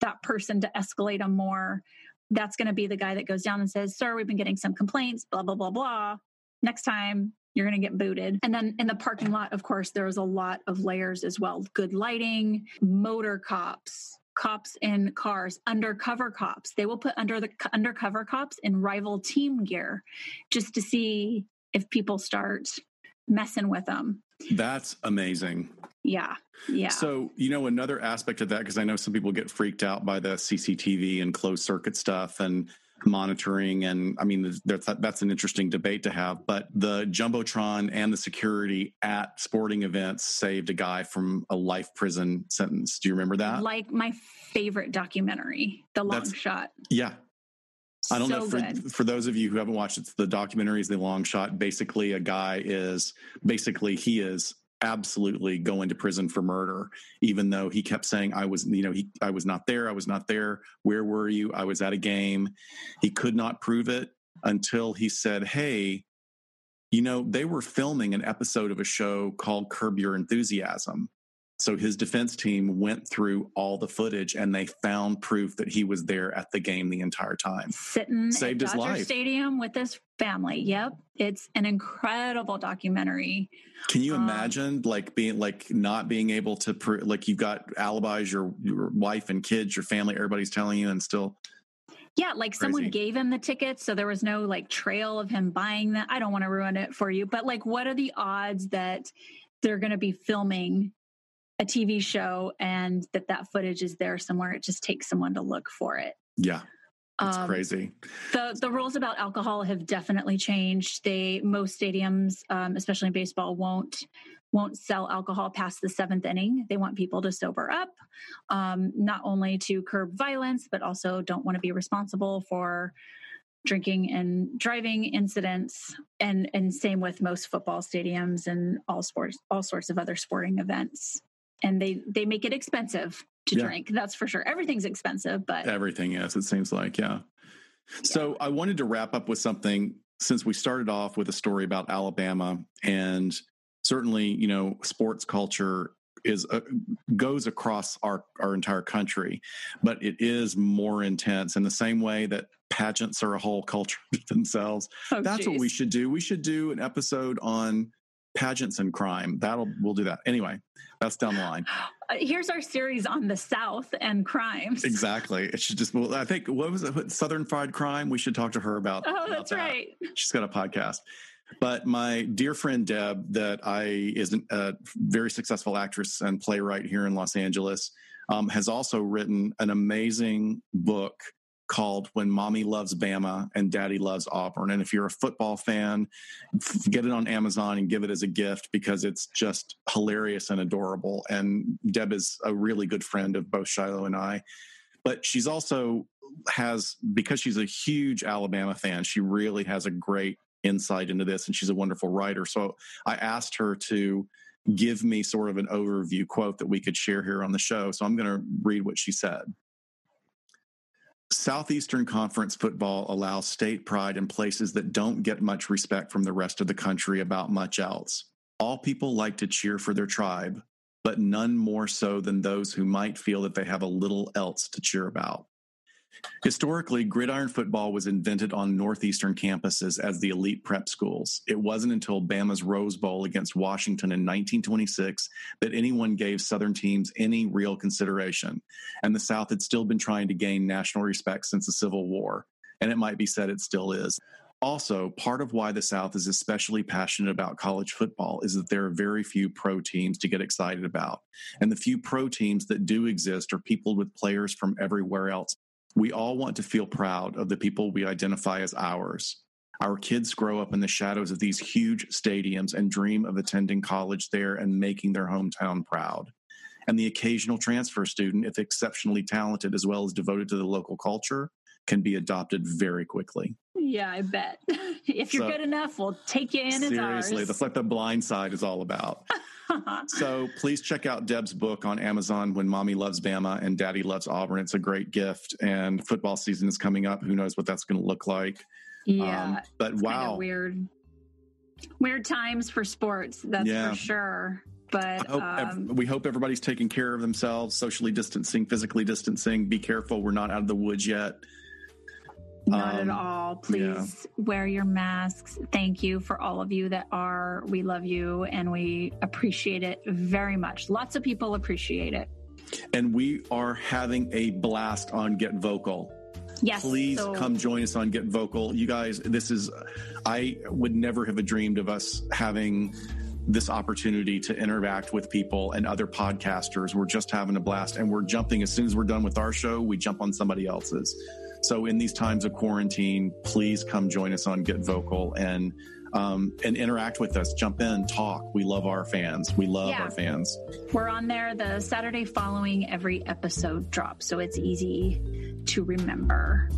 that person to escalate them more. That's going to be the guy that goes down and says sir we've been getting some complaints blah blah blah blah. Next time you're going to get booted. And then in the parking lot, of course, there's a lot of layers as well good lighting, motor cops, cops in cars, undercover cops. They will put under the undercover cops in rival team gear just to see if people start messing with them. That's amazing. Yeah. Yeah. So, you know, another aspect of that, because I know some people get freaked out by the CCTV and closed circuit stuff. And monitoring and i mean that's that's an interesting debate to have but the jumbotron and the security at sporting events saved a guy from a life prison sentence do you remember that like my favorite documentary the long that's, shot yeah I don't so know for, good. for those of you who haven't watched it, the documentary is the long shot. Basically, a guy is basically he is absolutely going to prison for murder even though he kept saying i was you know he i was not there i was not there. Where were you? I was at a game. He could not prove it until he said hey you know they were filming an episode of a show called curb your enthusiasm So his defense team went through all the footage and they found proof that he was there at the game the entire time. Sitting Saved at his Dodger life. Stadium with his family. Yep. It's an incredible documentary. Can you Um, imagine like being like not being able to pr- like you've got alibis, your, your wife and kids, your family, everybody's telling you, and still Yeah, like someone gave him the tickets, so there was no like trail of him buying them. I don't want to ruin it for you, but like, what are the odds that they're going to be filming a TV show and that that footage is there somewhere? It just takes someone to look for it. yeah, it's Um, crazy. The the rules about alcohol have definitely changed. They most stadiums, um, especially in baseball, won't won't sell alcohol past the seventh inning. They want people to sober up, um, not only to curb violence, but also don't want to be responsible for drinking and driving incidents. And and same with most football stadiums and all sports, all sorts of other sporting events. And they they make it expensive to Yeah. drink. That's for sure. Everything's expensive, but Everything is, it seems like, yeah. So I wanted to wrap up with something since we started off with a story about Alabama and certainly, you know, sports culture is uh, goes across our our entire country, but it is more intense in the same way that pageants are a whole culture themselves. oh, That's what we should do. We should do an episode on pageants and crime. That'll we'll do that. Anyway, that's down the line. Uh, here's our series on the South and crimes. Exactly. It should just. Well, I think what was it? Southern Fried Crime. We should talk to her about. Oh, about that's that. right. She's got a podcast. But my dear friend Deb, that I is a very successful actress and playwright here in Los Angeles, um, has also written an amazing book called "When Mommy Loves Bama and Daddy Loves Auburn." And if you're a football fan, get it on Amazon and give it as a gift because it's just hilarious and adorable. And Deb is a really good friend of both Shiloh and I. But she's also has because she's a huge Alabama fan. She really has a great insight into this, and she's a wonderful writer. So I asked her to give me sort of an overview quote that we could share here on the show. So I'm going to read what she said. Southeastern Conference football allows state pride in places that don't get much respect from the rest of the country about much else. All people like to cheer for their tribe, but none more so than those who might feel that they have a little else to cheer about. Historically, gridiron football was invented on northeastern campuses as the elite prep schools. It wasn't until Bama's Rose Bowl against Washington in 1926 that anyone gave Southern teams any real consideration, and the South had still been trying to gain national respect since the Civil War, and it might be said it still is. Also, part of why the South is especially passionate about college football is that there are very few pro teams to get excited about. And the few pro teams that do exist are peopled with players from everywhere else. We all want to feel proud of the people we identify as ours. Our kids grow up in the shadows of these huge stadiums and dream of attending college there and making their hometown proud. And the occasional transfer student, if exceptionally talented as well as devoted to the local culture, can be adopted very quickly. Yeah, I bet. if you're So- good enough, we'll take you in as Seriously, that's like the blind side is all about. so please check out Deb's book on Amazon, When Mommy Loves Bama and Daddy Loves Auburn. It's a great gift. And football season is coming up. Who knows what that's going to look like? yeah, Um, but wow. weird. Weird times for sports, that's Yeah. for sure. But hope um, we hope everybody's taking care of themselves, socially distancing, physically distancing. Be careful. We're not out of the woods yet. Not um, at all. Please wear your masks. Thank you for all of you that are. We love you and we appreciate it very much. Lots of people appreciate it. And we are having a blast on Get Vocal. Yes. please so- come join us on Get Vocal. You guys, this is, I would never have dreamed of us having this opportunity to interact with people and other podcasters. We're just having a blast and we're jumping as soon as we're done with our show, we jump on somebody else's. So in these times of quarantine, please come join us on Get Vocal and um, and interact with us. Jump in, talk. We love our fans. We love Yeah. our fans. We're on there the Saturday following every episode drop, so it's easy to remember.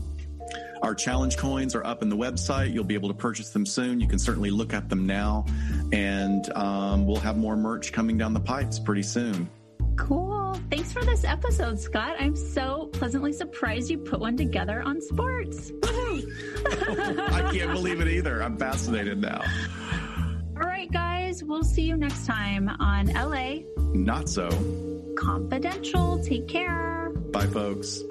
Our challenge coins are up in the website. You'll be able to purchase them soon. You can certainly look at them now. And um, we'll have more merch coming down the pipes pretty soon. Cool. Thanks for this episode, Scott. I'm so pleasantly surprised you put one together on sports. I can't believe it either. I'm fascinated now. All right, guys. we'll see you next time on LA Not so. Confidential. Take care. Bye, folks.